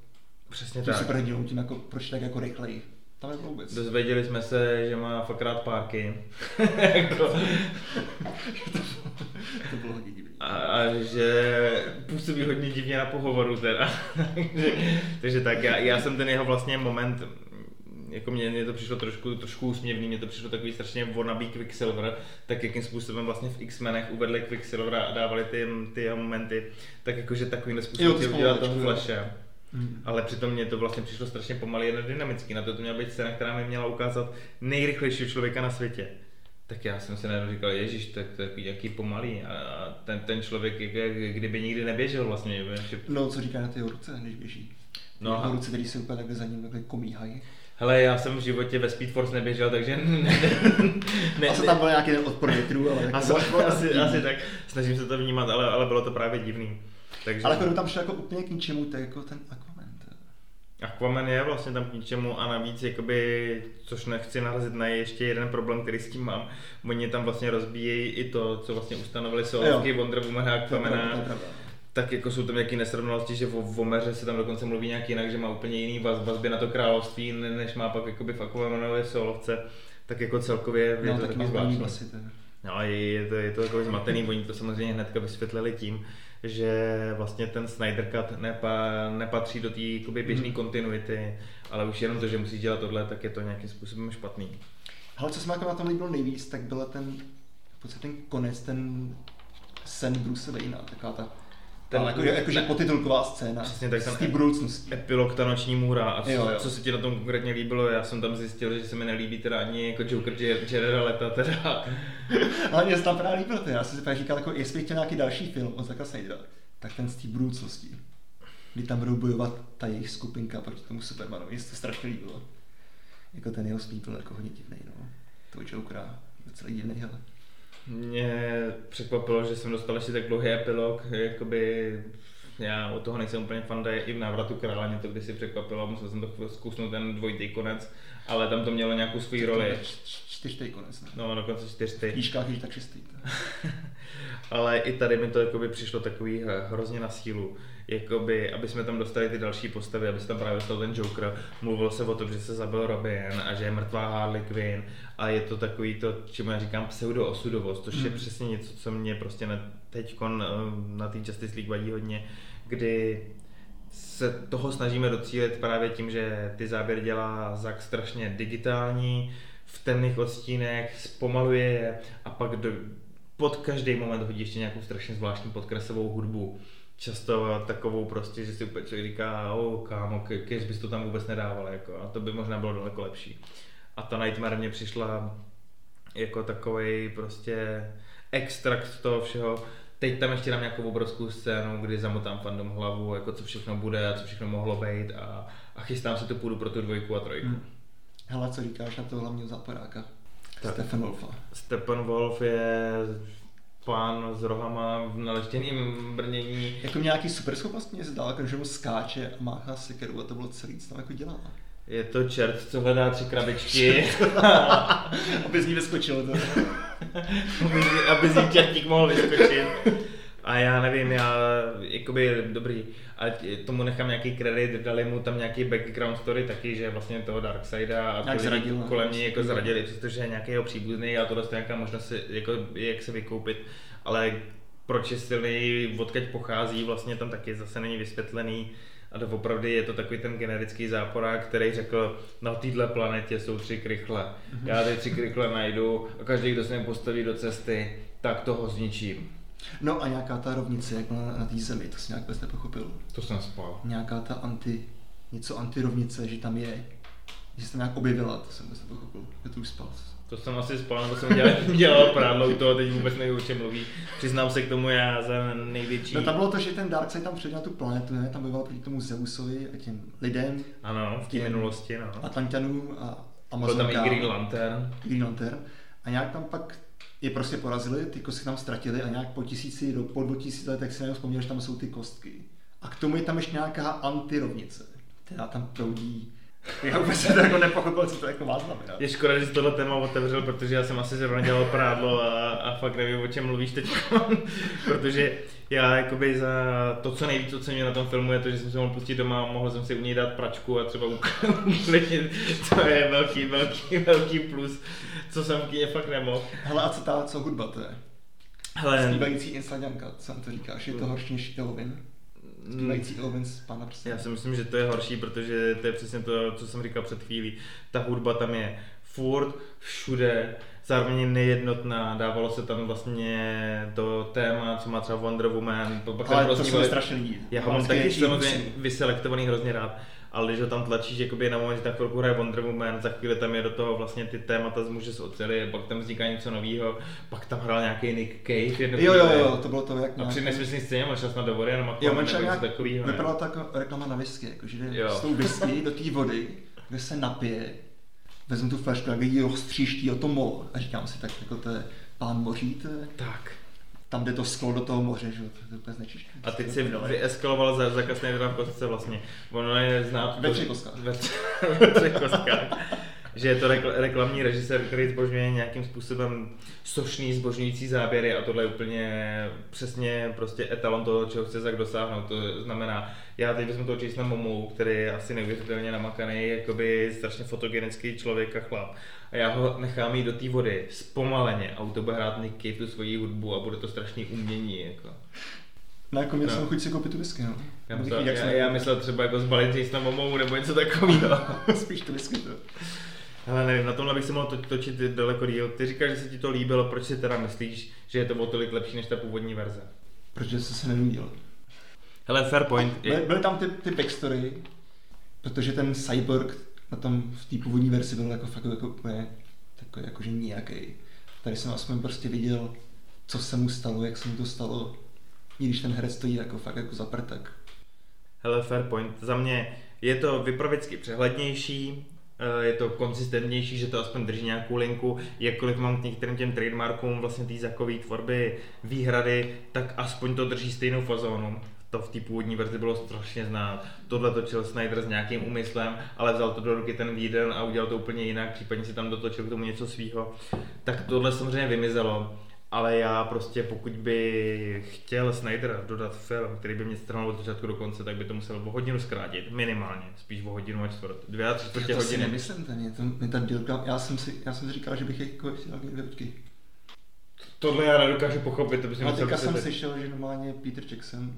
Přesně tak. superhrdinou tím jako, proč tak jako rychleji. Tam nebylo vůbec. Dozvěděli jsme se, že má fakt rád párky. jako... to, to bylo hodně divný. A, a, že působí hodně divně na pohovoru teda. takže, takže tak, já, já jsem ten jeho vlastně moment jako mě, mě to přišlo trošku, trošku úsměvný, mě to přišlo takový strašně wannabe Quicksilver, tak jakým způsobem vlastně v X-menech uvedli Quicksilvera a dávali ty, ty momenty, tak jakože takovýhle způsobem udělat toho Flashe. Mm. Ale přitom mě to vlastně přišlo strašně pomalý a dynamický. Na to to měla být scéna, která mi měla ukázat nejrychlejšího člověka na světě. Tak já jsem si najednou říkal, ježíš, tak to je jaký pomalý. A ten, ten člověk, jak, kdyby nikdy neběžel vlastně. No, co říká na ty ruce, když běží? No, jeho ruce, který se úplně takhle za ním takhle komíhají. Hele, já jsem v životě ve Speed Force neběžel, takže... ne, ne, asi tam byl nějaký odpor větru, ale... Asi, asi, asi, tak, snažím se to vnímat, ale, ale bylo to právě divný. Takže... Ale jako tam šel jako úplně k ničemu, to je jako ten Aquaman. Aquaman je vlastně tam k ničemu a navíc, jakoby, což nechci narazit na ještě jeden problém, který s tím mám, oni tam vlastně rozbíjejí i to, co vlastně ustanovili solovky Wonder Woman a Aquamana. tak jako jsou tam nějaké nesrovnalosti, že o Vomeře se tam dokonce mluví nějak jinak, že má úplně jiný vaz, vazby na to království, než má pak jakoby v Aquamanově solovce, tak jako celkově je no, to taky zvláštní. No a je, je, to, je to takový zmatený, oni to samozřejmě hnedka vysvětlili tím, že vlastně ten Snyder Cut nepa, nepatří do té běžné Mhm. kontinuity, ale už jenom to, že musí dělat tohle, tak je to nějakým způsobem špatný. Ale co se mi jako na tom líbilo nejvíc, tak byl ten, v podstatě ten konec, ten sen Bruce Wayna, taková ta, Ten- ten, jakože, jakože ne. potitulková scéna Přesně tak, ten- budoucnosti. Epilog ta noční můra a co, Jo, jo. co se ti na tom konkrétně líbilo, já jsem tam zjistil, že se mi nelíbí teda ani jako Joker Jared Leta teda. Ale mě se tam právě líbilo to, já jsem si právě říkal, jako, jestli bych chtěl nějaký další film od Zacka Snydera, tak ten z té budoucnosti, kdy tam budou bojovat ta jejich skupinka proti tomu Supermanovi, mně se to strašně líbilo. Jako ten jeho speed byl jako hodně divnej, no. To Jokera, docela divnej, hele. Mě překvapilo, že jsem dostal ještě tak dlouhý epilog, jakoby já od toho nejsem úplně fan, i v návratu krále mě to kdysi překvapilo, musel jsem to zkusnout ten dvojitý konec, ale tam to mělo nějakou svou roli. Čtyřtej konec, ne? No, dokonce V čtyřty. knížkách je tak šestý. Ale i tady mi to jakoby přišlo takový eh, hrozně na sílu. Jakoby, aby jsme tam dostali ty další postavy, aby se tam právě dostal ten Joker. Mluvilo se o tom, že se zabil Robin a že je mrtvá Harley Quinn. A je to takový to, čemu já říkám pseudo-osudovost, což je Hmm. přesně něco, co mě prostě na, teď na té Justice League vadí hodně, kdy se toho snažíme docílit právě tím, že ty záběry dělá Zack strašně digitální, v temných odstínech, zpomaluje je a pak do, pod každý moment hodí ještě nějakou strašně zvláštní podkresovou hudbu. Často takovou prostě, že si úplně člověk říká, o kámo, ke- kež bys to tam vůbec nedával, jako, a to by možná bylo daleko lepší. A ta Nightmare mě přišla jako takový prostě extrakt toho všeho. Teď tam ještě dám nějakou obrovskou scénu, kdy zamotám fandom hlavu, jako co všechno bude a co všechno mohlo být a, a chystám se tu půjdu pro tu dvojku a trojku. Hmm. Hele, co říkáš na toho hlavního záporáka? Tak. Stephen Wolfa. Stephen Wolf je pán s rohama v naleštěným brnění. Jako nějaký super schopnost mě zdál, jako, že mu skáče a máchá sekeru a to bylo celý, co tam jako dělá. Je to čert, co hledá tři krabičky, Aby z ní vyskočilo to. aby, aby z ní čertík mohl vyskočit. A já nevím, já, jakoby, dobrý, a tomu nechám nějaký kredit, dali mu tam nějaký background story taky, že vlastně toho Darkseida a ty zradil, no. kolem něj jako zradili, přestože je nějaký jeho příbuzný a tohle je nějaká možnost, jako, jak se vykoupit, ale proč je silný, odkud pochází, vlastně tam taky zase není vysvětlený. A doopravdy je to takový ten generický záporák, který řekl, na téhle planetě jsou tři krychle. Já ty tři krychle najdu a každý, kdo se mi postaví do cesty, tak toho zničím. No a nějaká ta rovnice, jak byla na, na té zemi, to si nějak vůbec nepochopil. To jsem spal. Nějaká ta anti, něco antirovnice, že tam je. Že se tam nějak objevila, to jsem vůbec nepochopil. Je to už spal. To jsem asi spal, nebo jsem dělal, dělal prádlo u toho, teď vůbec nevím, o čem mluví. Přiznám se k tomu, já za největší... No tam bylo to, že ten Darkseid tam předělal tu planetu, ne? tam býval proti tomu Zeusovi a těm lidem, Ano, v té minulosti, no. Atlantianům a Byl tam i. Green Lantern. Green Lantern. A nějak tam pak je prostě porazili, ty kostky tam ztratili a nějak po tisíci, do, po dvou tisíc letech si najednou vzpomněl, že tam jsou ty kostky. A k tomu je tam ještě nějaká antirovnice, která tam proudí. Já vůbec jsem to jako nepochopil, co to jako má znamenat. Je škoda, že jsi tohle téma otevřel, protože já jsem asi zrovna dělal prádlo a, a fakt nevím, o čem mluvíš teď. protože já jakoby za to, co nejvíc oceňuji na tom filmu, je to, že jsem se mohl pustit doma a mohl jsem si u něj dát pračku a třeba uklidnit. To je velký, velký, velký plus, co jsem v kyně fakt nemohl. Hele, a co ta, co hudba to je? Hele, Zpívající Instagramka, co to říkáš? Je to horší než Elvin? Elvin z Pána prstenu. Já si myslím, že to je horší, protože to je přesně to, co jsem říkal před chvílí. Ta hudba tam je furt, všude, zároveň je nejednotná, dávalo se tam vlastně to téma, co má třeba Wonder Woman, pak Ale to vole- strašně. Já ho mám taky samozřejmě vyselektovaný hrozně rád, ale když ho tam tlačíš jakoby na moment, že tak chvilku hraje Wonder Woman, za chvíli tam je do toho vlastně ty témata z muže z oceli, pak tam vzniká něco nového, pak tam hrál nějaký Nick Cave jednou Jo, jo, jo, to bylo to, jak A při nesmyslný scéně máš čas na dovory a na Jo, nebo něco takového. vypadala to jako reklama na whisky, jako, že jde Jo. s tou whisky do té vody, kde se napije, vezmu tu flašku, jak ji roztříští o to mol a říkám si, tak jako to je pán moří, to je, Tak. Tam jde to sklo do toho moře, že jo, to je úplně znečištěné. A teď si vyeskaloval za, za kasný na kostce vlastně. Ono je znát... Ve třech kostkách. Ve třech kostkách. Že je to rekl- reklamní režisér, který zbožňuje nějakým způsobem sošný, zbožňující záběry a tohle je úplně přesně prostě etalon toho, čeho chce Zak dosáhnout. To znamená, já teď vezmu toho Jasona Momu, který je asi neuvěřitelně namakaný, jakoby strašně fotogenický člověk a chlap. A já ho nechám jít do té vody zpomaleně a to bude hrát Nick Cave tu svoji hudbu a bude to strašný umění. Jako. No jako měl No. jsem chuť si koupit tu whisky, no. Já, myslel, já, já myslel třeba jako zbalit Jasona Momou nebo něco takového. Spíš tu whisky, to. Ale nevím, na tomhle bych se mohl to, točit daleko díl. Ty říkáš, že se ti to líbilo, proč si teda myslíš, že je to o tolik lepší než ta původní verze? Protože jsem se nenudil. Hele, fair point. Byly, byly tam ty, ty backstory, protože ten cyborg na tom v té původní verzi byl jako fakt jako úplně takový jakože nějaký. Tady jsem aspoň prostě viděl, co se mu stalo, jak se mu to stalo. I když ten herec stojí jako fakt jako zaprtek. Hele, fair point. Za mě je to vypravěcky přehlednější, eh, je to konzistentnější, že to aspoň drží nějakou linku, jakkoliv mám k některým těm trademarkům vlastně té zakové tvorby výhrady, tak aspoň to drží stejnou fazónu. To v té původní verzi bylo strašně znát. Tohle točil Snyder s nějakým úmyslem, ale vzal to do ruky ten Víden a udělal to úplně jinak, případně si tam dotočil k tomu něco svýho. Tak tohle samozřejmě vymizelo. Ale já prostě, pokud by chtěl Snyder dodat film, který by mě strhnul od začátku do konce, tak by to musel o hodinu zkrátit, minimálně, spíš o hodinu a čtvrt, dvě a tři čtvrtě Já to si hodiny. nemyslím, ten je to, ta dílka, já jsem si, já jsem si říkal, že bych jako chtěl dvě počkej. Tohle já nedokážu pochopit, to bys mi A musel teďka jsem slyšel, že normálně Peter Jackson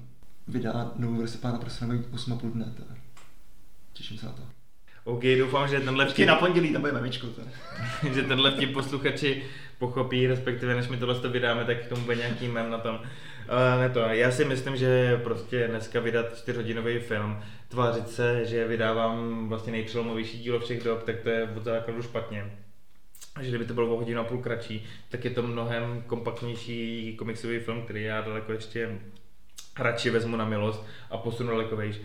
vydá novou verzi Pána prsa na 8,5 dne. To. Těším se na to. OK, doufám, že tenhle vtip, na pondělí tam bude memičko. To. že tenhle vtip posluchači pochopí, respektive než my tohle to vydáme, tak k tomu bude nějaký mem na tom. Uh, ne to, já si myslím, že prostě dneska vydat čtyřhodinový film, tvářit se, že vydávám vlastně nejpřelomovější dílo všech dob, tak to je od základu špatně. A že kdyby to bylo o hodinu a půl kratší, tak je to mnohem kompaktnější komiksový film, který já daleko ještě radši vezmu na milost a posunu daleko vejš.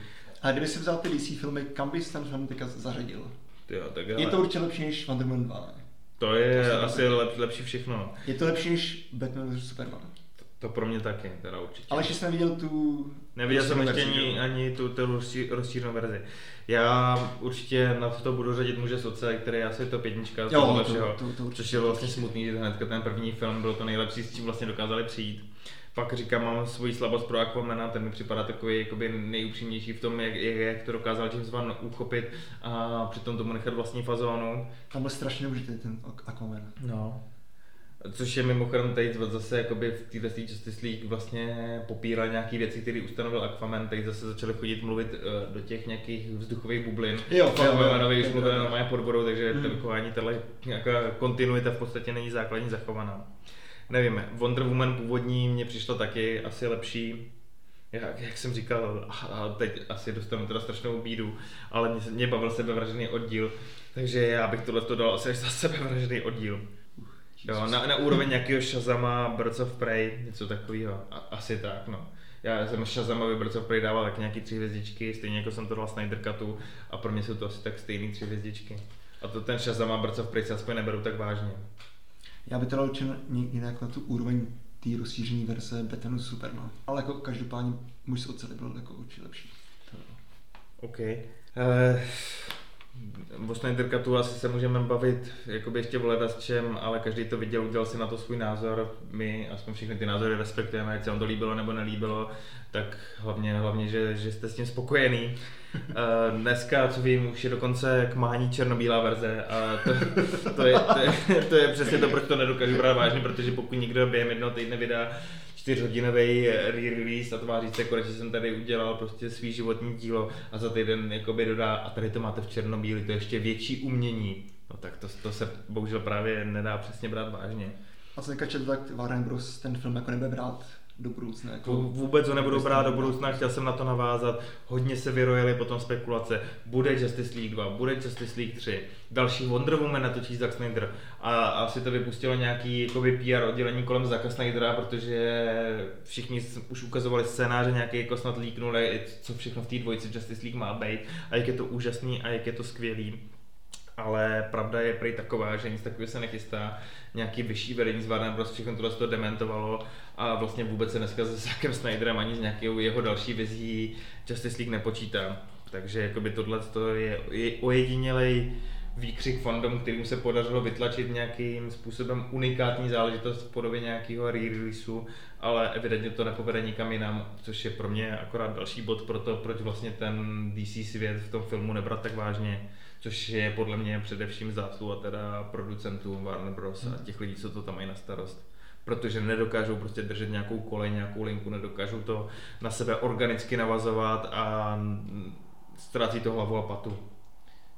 A kdyby si vzal ty DC filmy, kam bys ten film teďka zařadil? Jo, tak Je hele, to určitě lepší než Wonder Woman 2, ne? to je to asi taky. lep, lepší všechno. Je to lepší než Batman vs Superman. To pro mě taky, teda určitě. Ale ještě jsem neviděl tu... Neviděl jsem ještě ani, ani tu, tu rozší- rozšířenou verzi. Já určitě na to budu řadit muže soce, který je asi to pětnička z Jo, toho to- všeho, to- to určitě. což je vlastně smutný, že hnedka ten první film byl to nejlepší, s čím vlastně dokázali přijít. Pak říkám, mám svoji slabost pro Aquamana, ten mi připadá takový jakoby nejupřímnější v tom, jak, jak, jak to dokázal James Wan uchopit a přitom tomu nechat vlastní fazónu. Tam byl strašně užitý ten Aquaman. No. Což je mimochodem tady zase jakoby v této Justice League vlastně popíral nějaké věci, které ustanovil Aquaman, teď zase začali chodit mluvit eh, do těch nějakých vzduchových bublin. Jo, jo, jo. Aquamanovi už Jo, mluvili jo. normálně pod vodou, takže Hmm. to vychování tahle nějaká kontinuita v podstatě není základní zachovaná. Nevím, Wonder Woman původní mě přišlo taky asi lepší, jak, jak jsem říkal, a- teď asi dostanu teda strašnou bídu, ale mě, mě bavil sebevražený oddíl, takže já bych tohle to dal asi za sebevražený oddíl. Jo, na, na úroveň nějakého Shazama, Birds of Prey, něco takového. A, asi tak, no. Já jsem Shazamovi Birds of Prey dával tak nějaký tři hvězdičky, stejně jako jsem to dal Snyder Cutu a pro mě jsou to asi tak stejný tři hvězdičky. A to ten Shazam a Birds of Prey se aspoň neberu tak vážně. Já bych to dal jinak na tu úroveň té rozšířené verze Batmanu Superman. Ale jako každopádně muž z oceli byl jako určitě lepší. OK. Eh, o Snyder Cutu asi se můžeme bavit jakoby ještě o s čem, ale každý to viděl, udělal si na to svůj názor. My aspoň všechny ty názory respektujeme, jak se vám to líbilo nebo nelíbilo, tak hlavně, hlavně že, že jste s tím spokojený. Eh, Dneska, co vím, už je dokonce k mání černobílá verze a to, to, je, to, je, to je přesně to, proč to nedokážu brát vážně, protože pokud někdo během jednoho týdne vydá čtyřhodinový re-release a tváří se, konečně jsem tady udělal prostě svý životní dílo a za týden jakoby dodá a tady to máte v černobíli, to je ještě větší umění. No tak to, to se bohužel právě nedá přesně brát vážně. A co teďka četl, tak Warner Bros. ten film jako nebude brát do budoucna. Jako, Vů- Vůbec ho nebudu brát do budoucna, chtěl jsem na to navázat. Hodně se vyrojily potom spekulace. Bude Justice League 2, bude Justice League 3, další Wonder Woman natočí Zack Snyder. A asi to vypustilo nějaký jakoby, PR oddělení kolem Zacka Snydera, protože všichni už ukazovali scénáře, nějaký jako snad líknuli, co všechno v té dvojici Justice League má být a jak je to úžasný a jak je to skvělý. Ale pravda je prý taková, že nic takového se nechystá. Nějaký vyšší vedení z Warner Bros. všechno tohle to dementovalo a vlastně vůbec se dneska se Zackem Snyderem ani s nějakou jeho další vizí Justice League nepočítá. Takže jakoby tohle to je, je ojedinělej výkřik fandom, kterým se podařilo vytlačit nějakým způsobem unikátní záležitost v podobě nějakého re-releaseu, ale evidentně to nepovede nikam jinam, což je pro mě akorát další bod pro to, proč vlastně ten DC svět v tom filmu nebrat tak vážně, což je podle mě především zásluha teda producentů Warner Bros. a těch lidí, co to tam mají na starost protože nedokážou prostě držet nějakou kolej, nějakou linku, nedokážou to na sebe organicky navazovat a ztrácí to hlavu a patu.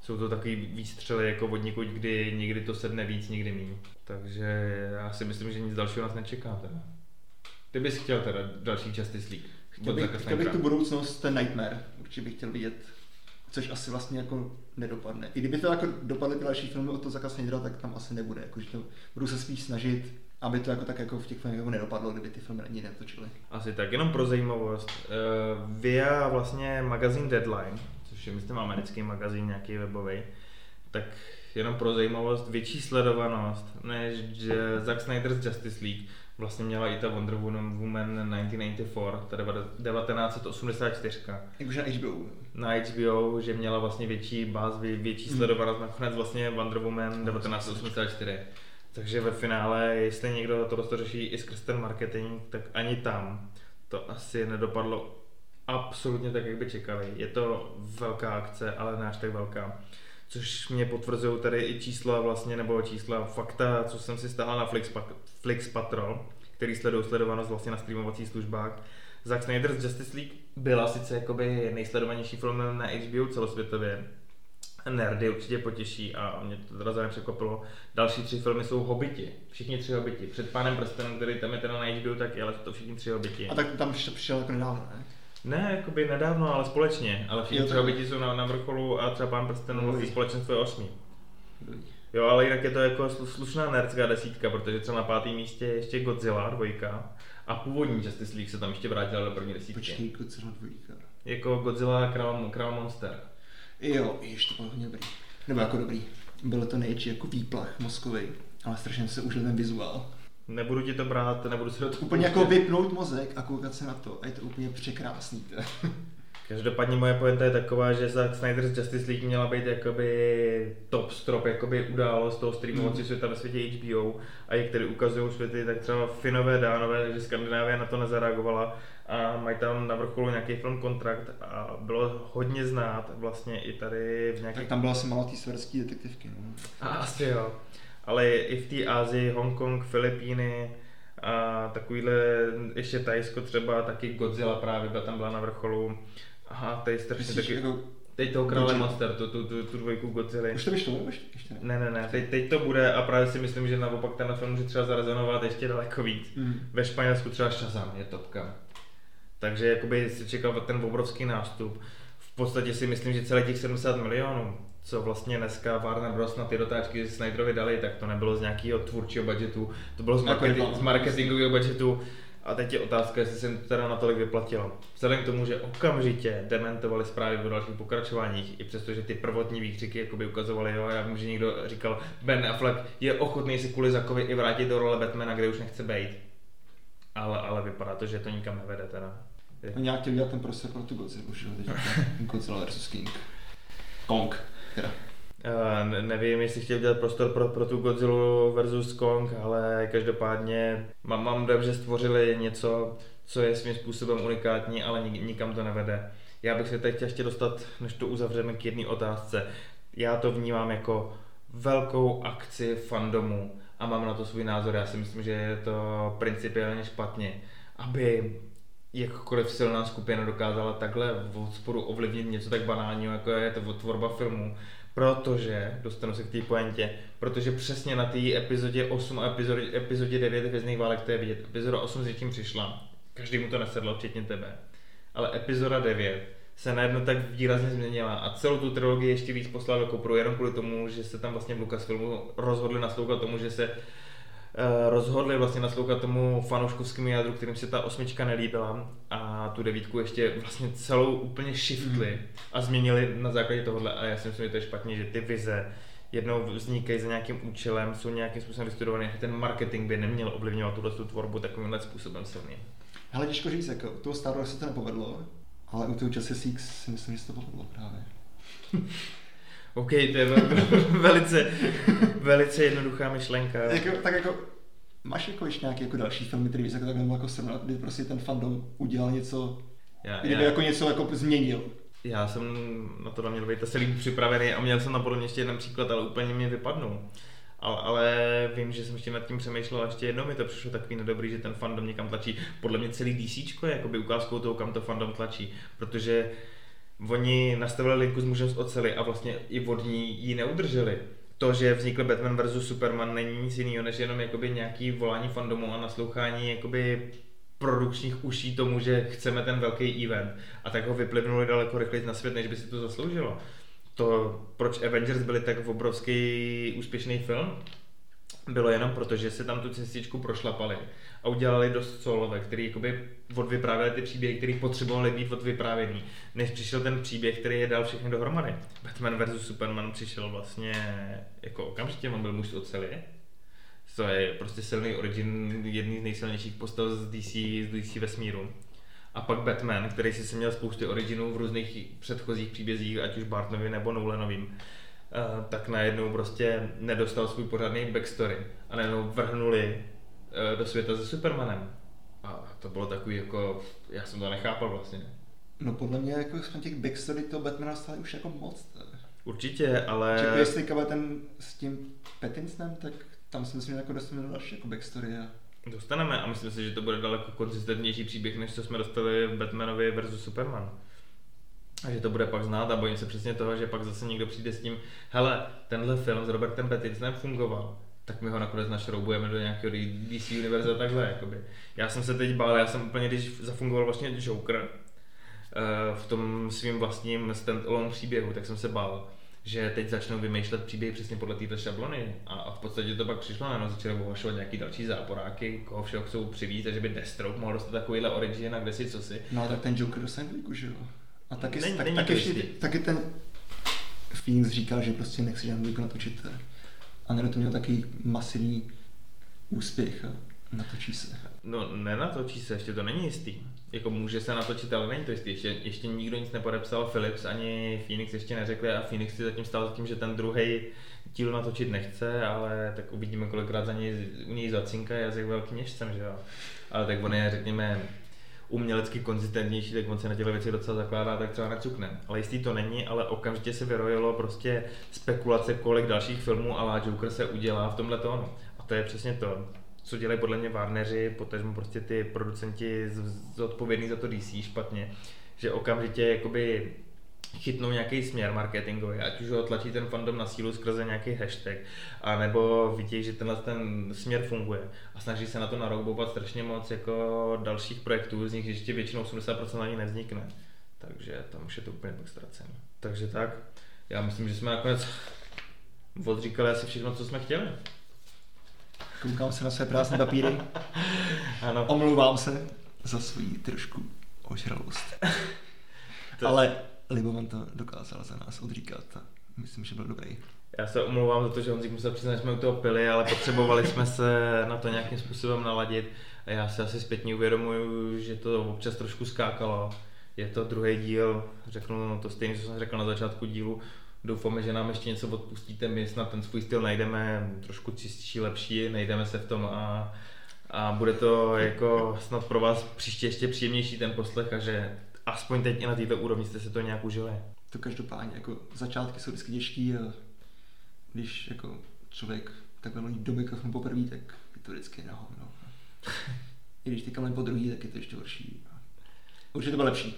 Jsou to takový výstřely jako od někud, kdy někdy to sedne víc, někdy méně. Takže já si myslím, že nic dalšího nás nečeká teda. Ty bys chtěl teda další Justice League. Chtěl bych, chtěl bych tu budoucnost, ten Nightmare, určitě bych chtěl vidět, což asi vlastně jako nedopadne. I kdyby to jako dopadly ty další filmy od toho Zaka Snydera, tak tam asi nebude. Jako, to budu se spíš snažit aby to jako tak jako v těch filmech jako nedopadlo, kdyby ty filmy ani netočili. Asi tak, jenom pro zajímavost. Uh, via vlastně magazín Deadline, což je myslím americký magazín nějaký webový, tak jenom pro zajímavost, větší sledovanost než Zack Snyder's Justice League vlastně měla i ta Wonder Woman 1994, ta 1984. Jakože na HBO. Na HBO, že měla vlastně větší báz, větší hmm. sledovanost, nakonec vlastně Wonder Woman 1984. Takže ve finále, jestli někdo to řeší i skrz ten marketing, tak ani tam to asi nedopadlo absolutně tak, jak by čekali. Je to velká akce, ale ne až tak velká. Což mě potvrzují tady i čísla vlastně, nebo čísla fakta, co jsem si stáhl na Flix, Flix Patrol, který sledují sledovanost vlastně na streamovacích službách. Zack Snyder's Justice League byla sice jakoby nejsledovanější film na HBO celosvětově, nerdy určitě potěší a mě to teda zároveň překvapilo. Další tři filmy jsou Hobiti, všichni tři Hobiti. Před Pánem prstenem, který tam je teda na HBO taky, ale to všichni tři Hobiti. A tak tam přišel jako nedávno, ne? Ne, jakoby nedávno, ale společně. Ale všichni tři Hobiti jsou na, na vrcholu a třeba Pán prstenů vlastně společenstvo je osmý. Jo, ale jinak je to jako slušná nerdská desítka, protože třeba na pátém místě je ještě Godzilla dvojka a původní Justice League se tam ještě vrátila do první desítky. Počkej, Godzilla dvojka. Jako Godzilla Král, Král Monster. Jo, ještě to bylo hodně dobrý. Nebo jako dobrý. Bylo to nejčí jako výplach mozkový, ale strašně se užil ten vizuál. Nebudu ti to brát, nebudu si to Úplně jako vypnout mozek a koukat se na to a je to úplně překrásný. Každopádně moje pointa je taková, že za Snyder's Justice League měla být jakoby top strop, jakoby událost toho streamovacího mm. světa ve světě HBO a jak který ukazují světy, tak třeba Finové, Dánové, takže Skandinávie na to nezareagovala a mají tam na vrcholu nějaký film kontrakt a bylo hodně znát vlastně i tady v nějaké... Tak tam byla asi malá severský detektivky. No. A asi jo. Ale i v té Ázii, Hongkong, Filipíny, a takovýhle ještě Tajsko třeba, taky Godzilla právě byla tam byla na vrcholu. Aha, tady strašně taky... Jako... Teď toho krále Monster, tu, tu, tu, tu dvojku Godzilla. Už to vyšlo, ještě, ještě ne? Ne, ne, Teď, teď, to bude a právě si myslím, že naopak ten film může třeba zarezonovat ještě daleko víc. Mm. Ve Španělsku třeba Shazam je topka. Takže jakoby si čekal ten obrovský nástup. V podstatě si myslím, že celých těch 70 milionů, co vlastně dneska Warner Bros. na ty dotáčky Snyderovi dali, tak to nebylo z nějakého tvůrčího budgetu, to bylo z, marketi- z marketingového budgetu. A teď je otázka, jestli se to teda natolik vyplatilo. Vzhledem k tomu, že okamžitě dementovali zprávy o dalších pokračováních, i přesto, že ty prvotní výkřiky jakoby ukazovali, jo, já vím, že někdo říkal, Ben Affleck je ochotný si kvůli Zakovi i vrátit do role Batmana, kde už nechce být. Ale, ale vypadá to, že to nikam nevede teda. Je. A nějak chtěl dělat ten prostor pro tu Godzilla, už jo, teď Godzilla vs. King. Kong, teda. Uh, nevím, jestli chtěl dělat prostor pro, pro tu Godzilla versus Kong, ale každopádně mám, mám že stvořili něco, co je svým způsobem unikátní, ale nik, nikam to nevede. Já bych se teď chtěl ještě dostat, než to uzavřeme k jedné otázce. Já to vnímám jako velkou akci fandomu a mám na to svůj názor. Já si myslím, že je to principiálně špatně, aby jakkoliv silná skupina dokázala takhle v sporu ovlivnit něco tak banálního, jako je to tvorba filmu, protože, dostanu se k té pointě, protože přesně na té epizodě 8 a epizodě, epizodě 9 Hvězdných válek to je vidět. Epizoda 8 s něčím přišla, každý mu to nesedlo, včetně tebe. Ale epizoda 9 se najednou tak výrazně změnila a celou tu trilogii ještě víc poslal do kopru, jenom kvůli tomu, že se tam vlastně v Lucasfilmu rozhodli naslouchat tomu, že se rozhodli vlastně naslouchat tomu fanouškovskému jádru, kterým se ta osmička nelíbila a tu devítku ještě vlastně celou úplně shiftli mm. a změnili na základě tohohle a já si myslím, že to je špatně, že ty vize jednou vznikají za nějakým účelem, jsou nějakým způsobem vystudované, ten marketing by neměl ovlivňovat tuhle tu tvorbu takovýmhle způsobem silně. Ale těžko říct, jako u toho Star Wars se to nepovedlo, ale u toho Justice League si myslím, že se to povedlo právě. OK, to je velice, velice jednoduchá myšlenka. Jako, tak jako, máš jako ještě nějaký jako další filmy, který bys jako takhle mohl jako srovnat, kdy prostě ten fandom udělal něco, Já, kdyby já, jako něco jako změnil. já jsem na to měl být asi líp připravený a měl jsem na podobně ještě jeden příklad, ale úplně mě vypadnul. Ale, ale vím, že jsem ještě nad tím přemýšlel a ještě jednou mi to přišlo takový nedobrý, že ten fandom někam tlačí. Podle mě celý DC je jakoby ukázkou toho, kam to fandom tlačí, protože oni nastavili linku s mužem z oceli a vlastně i od ní ji neudrželi. To, že vznikl Batman vs. Superman není nic jiného, než jenom jakoby nějaký volání fandomu a naslouchání jakoby produkčních uší tomu, že chceme ten velký event. A tak ho vyplivnuli daleko rychleji na svět, než by si to zasloužilo. To, proč Avengers byli tak obrovský úspěšný film, bylo jenom proto, že se tam tu cestičku prošlapali a udělali dost solovek, který jakoby odvyprávěli ty příběhy, které potřebovaly být odvyprávěný, než přišel ten příběh, který je dal všechny dohromady. Batman vs. Superman přišel vlastně jako okamžitě, on byl muž z oceli, to je prostě silný origin jedný z nejsilnějších postav z DC, z DC vesmíru. A pak Batman, který si měl spousty originů v různých předchozích příbězích, ať už Bartnovi nebo Nolanovým, eh, tak najednou prostě nedostal svůj pořádný backstory a najednou vrhnuli eh, do světa se Supermanem. A to bylo takový jako, já jsem to nechápal vlastně. No podle mě jako jsme těch backstory toho Batmana stali už jako moc. ne? Určitě, ale... Že jestli ten s tím Pattinsonem, tak tam si myslím, že jako dostaneme další jako backstory a Dostaneme a myslím si, že to bude daleko konzistentnější příběh, než co jsme dostali v Batmanovi versus Superman. A že to bude pak znát a bojím se přesně toho, že pak zase někdo přijde s tím, hele, tenhle film s Robertem Pattinsonem fungoval, tak my ho nakonec našroubujeme do nějakého DC univerza takhle, jakoby. Já jsem se teď bál, já jsem úplně, když zafungoval vlastně Joker eh, v tom svým vlastním stand-alone příběhu, tak jsem se bál, že teď začnou vymýšlet příběhy přesně podle této šablony a, a, v podstatě to pak přišlo, no, začali ohlašovat nějaký další záporáky, koho všeho chcou přivít, a že by Deathstroke mohl dostat takovýhle origin a kde si co si. No tak ten Joker že jo? A taky, Není- tak, není tak to ještě, taky ten Phoenix říkal, že prostě nechce žádnou dvojku natočit. A ne to měl taky masivní úspěch a natočí se. No nenatočí se, ještě to není jistý. Jako může se natočit, ale není to jistý. Ještě, ještě nikdo nic nepodepsal, Philips ani Phoenix ještě neřekli a Phoenix si zatím stál za tím, že ten druhý díl natočit nechce, ale tak uvidíme, kolikrát za něj, u něj zacinká jazyk velkým měšcem, že jo. Ale tak on je, řekněme, umělecky konzistentnější, tak on se na těchto věci docela zakládá, tak třeba necukne. Ale jistý to není, ale okamžitě se vyrojilo prostě spekulace, kolik dalších filmů a Joker se udělá v tomhle tónu. A to je přesně to, co dělají podle mě Warneri, potažmo prostě ty producenti zodpovědní za to DC špatně, že okamžitě jakoby chytnou nějaký směr marketingový, ať už ho tlačí ten fandom na sílu skrze nějaký hashtag, anebo vidí, že tenhle ten směr funguje a snaží se na to naroubovat strašně moc jako dalších projektů, z nich ještě většinou 80% ani nevznikne. Takže tam už je to úplně pak ztracené. Takže tak, já myslím, že jsme nakonec odříkali asi všechno, co jsme chtěli. Koukám se na své prázdné papíry. Ano. Omlouvám se za svoji trošku ožralost. To- Ale Libovan to dokázal za nás odříkat myslím, že byl dobrý. Já se omlouvám za to, že Honzík musel přiznat, že jsme u toho pili, ale potřebovali jsme se na to nějakým způsobem naladit. A já si asi zpětně uvědomuju, že to občas trošku skákalo. Je to druhý díl, řeknu to stejné, co jsem řekl na začátku dílu. Doufáme, že nám ještě něco odpustíte, my snad ten svůj styl najdeme trošku čistší, lepší, najdeme se v tom a, a bude to jako snad pro vás příště ještě příjemnější ten poslech a že aspoň teď i na této úrovni jste se to nějak užili. To každopádně, jako začátky jsou vždycky těžký a když jako člověk takhle mluví do mikrofonu poprvé, tak je to vždycky na hovno. I když teďka po druhý, tak je to ještě horší. Určitě to bylo lepší.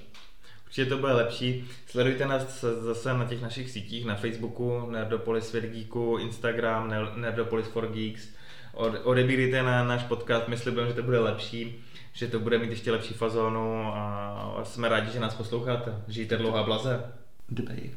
Určitě to bude lepší. Sledujte nás zase na těch našich sítích, na Facebooku, Nerdopolis Svět Geeku, Instagram, Ner- Nerdopolis for Geeks. Od- Odebírejte na náš podcast, my slibujeme, že to bude lepší, že to bude mít ještě lepší fazónu a jsme rádi, že nás posloucháte. Žijte dlouho a blaze. Dbej.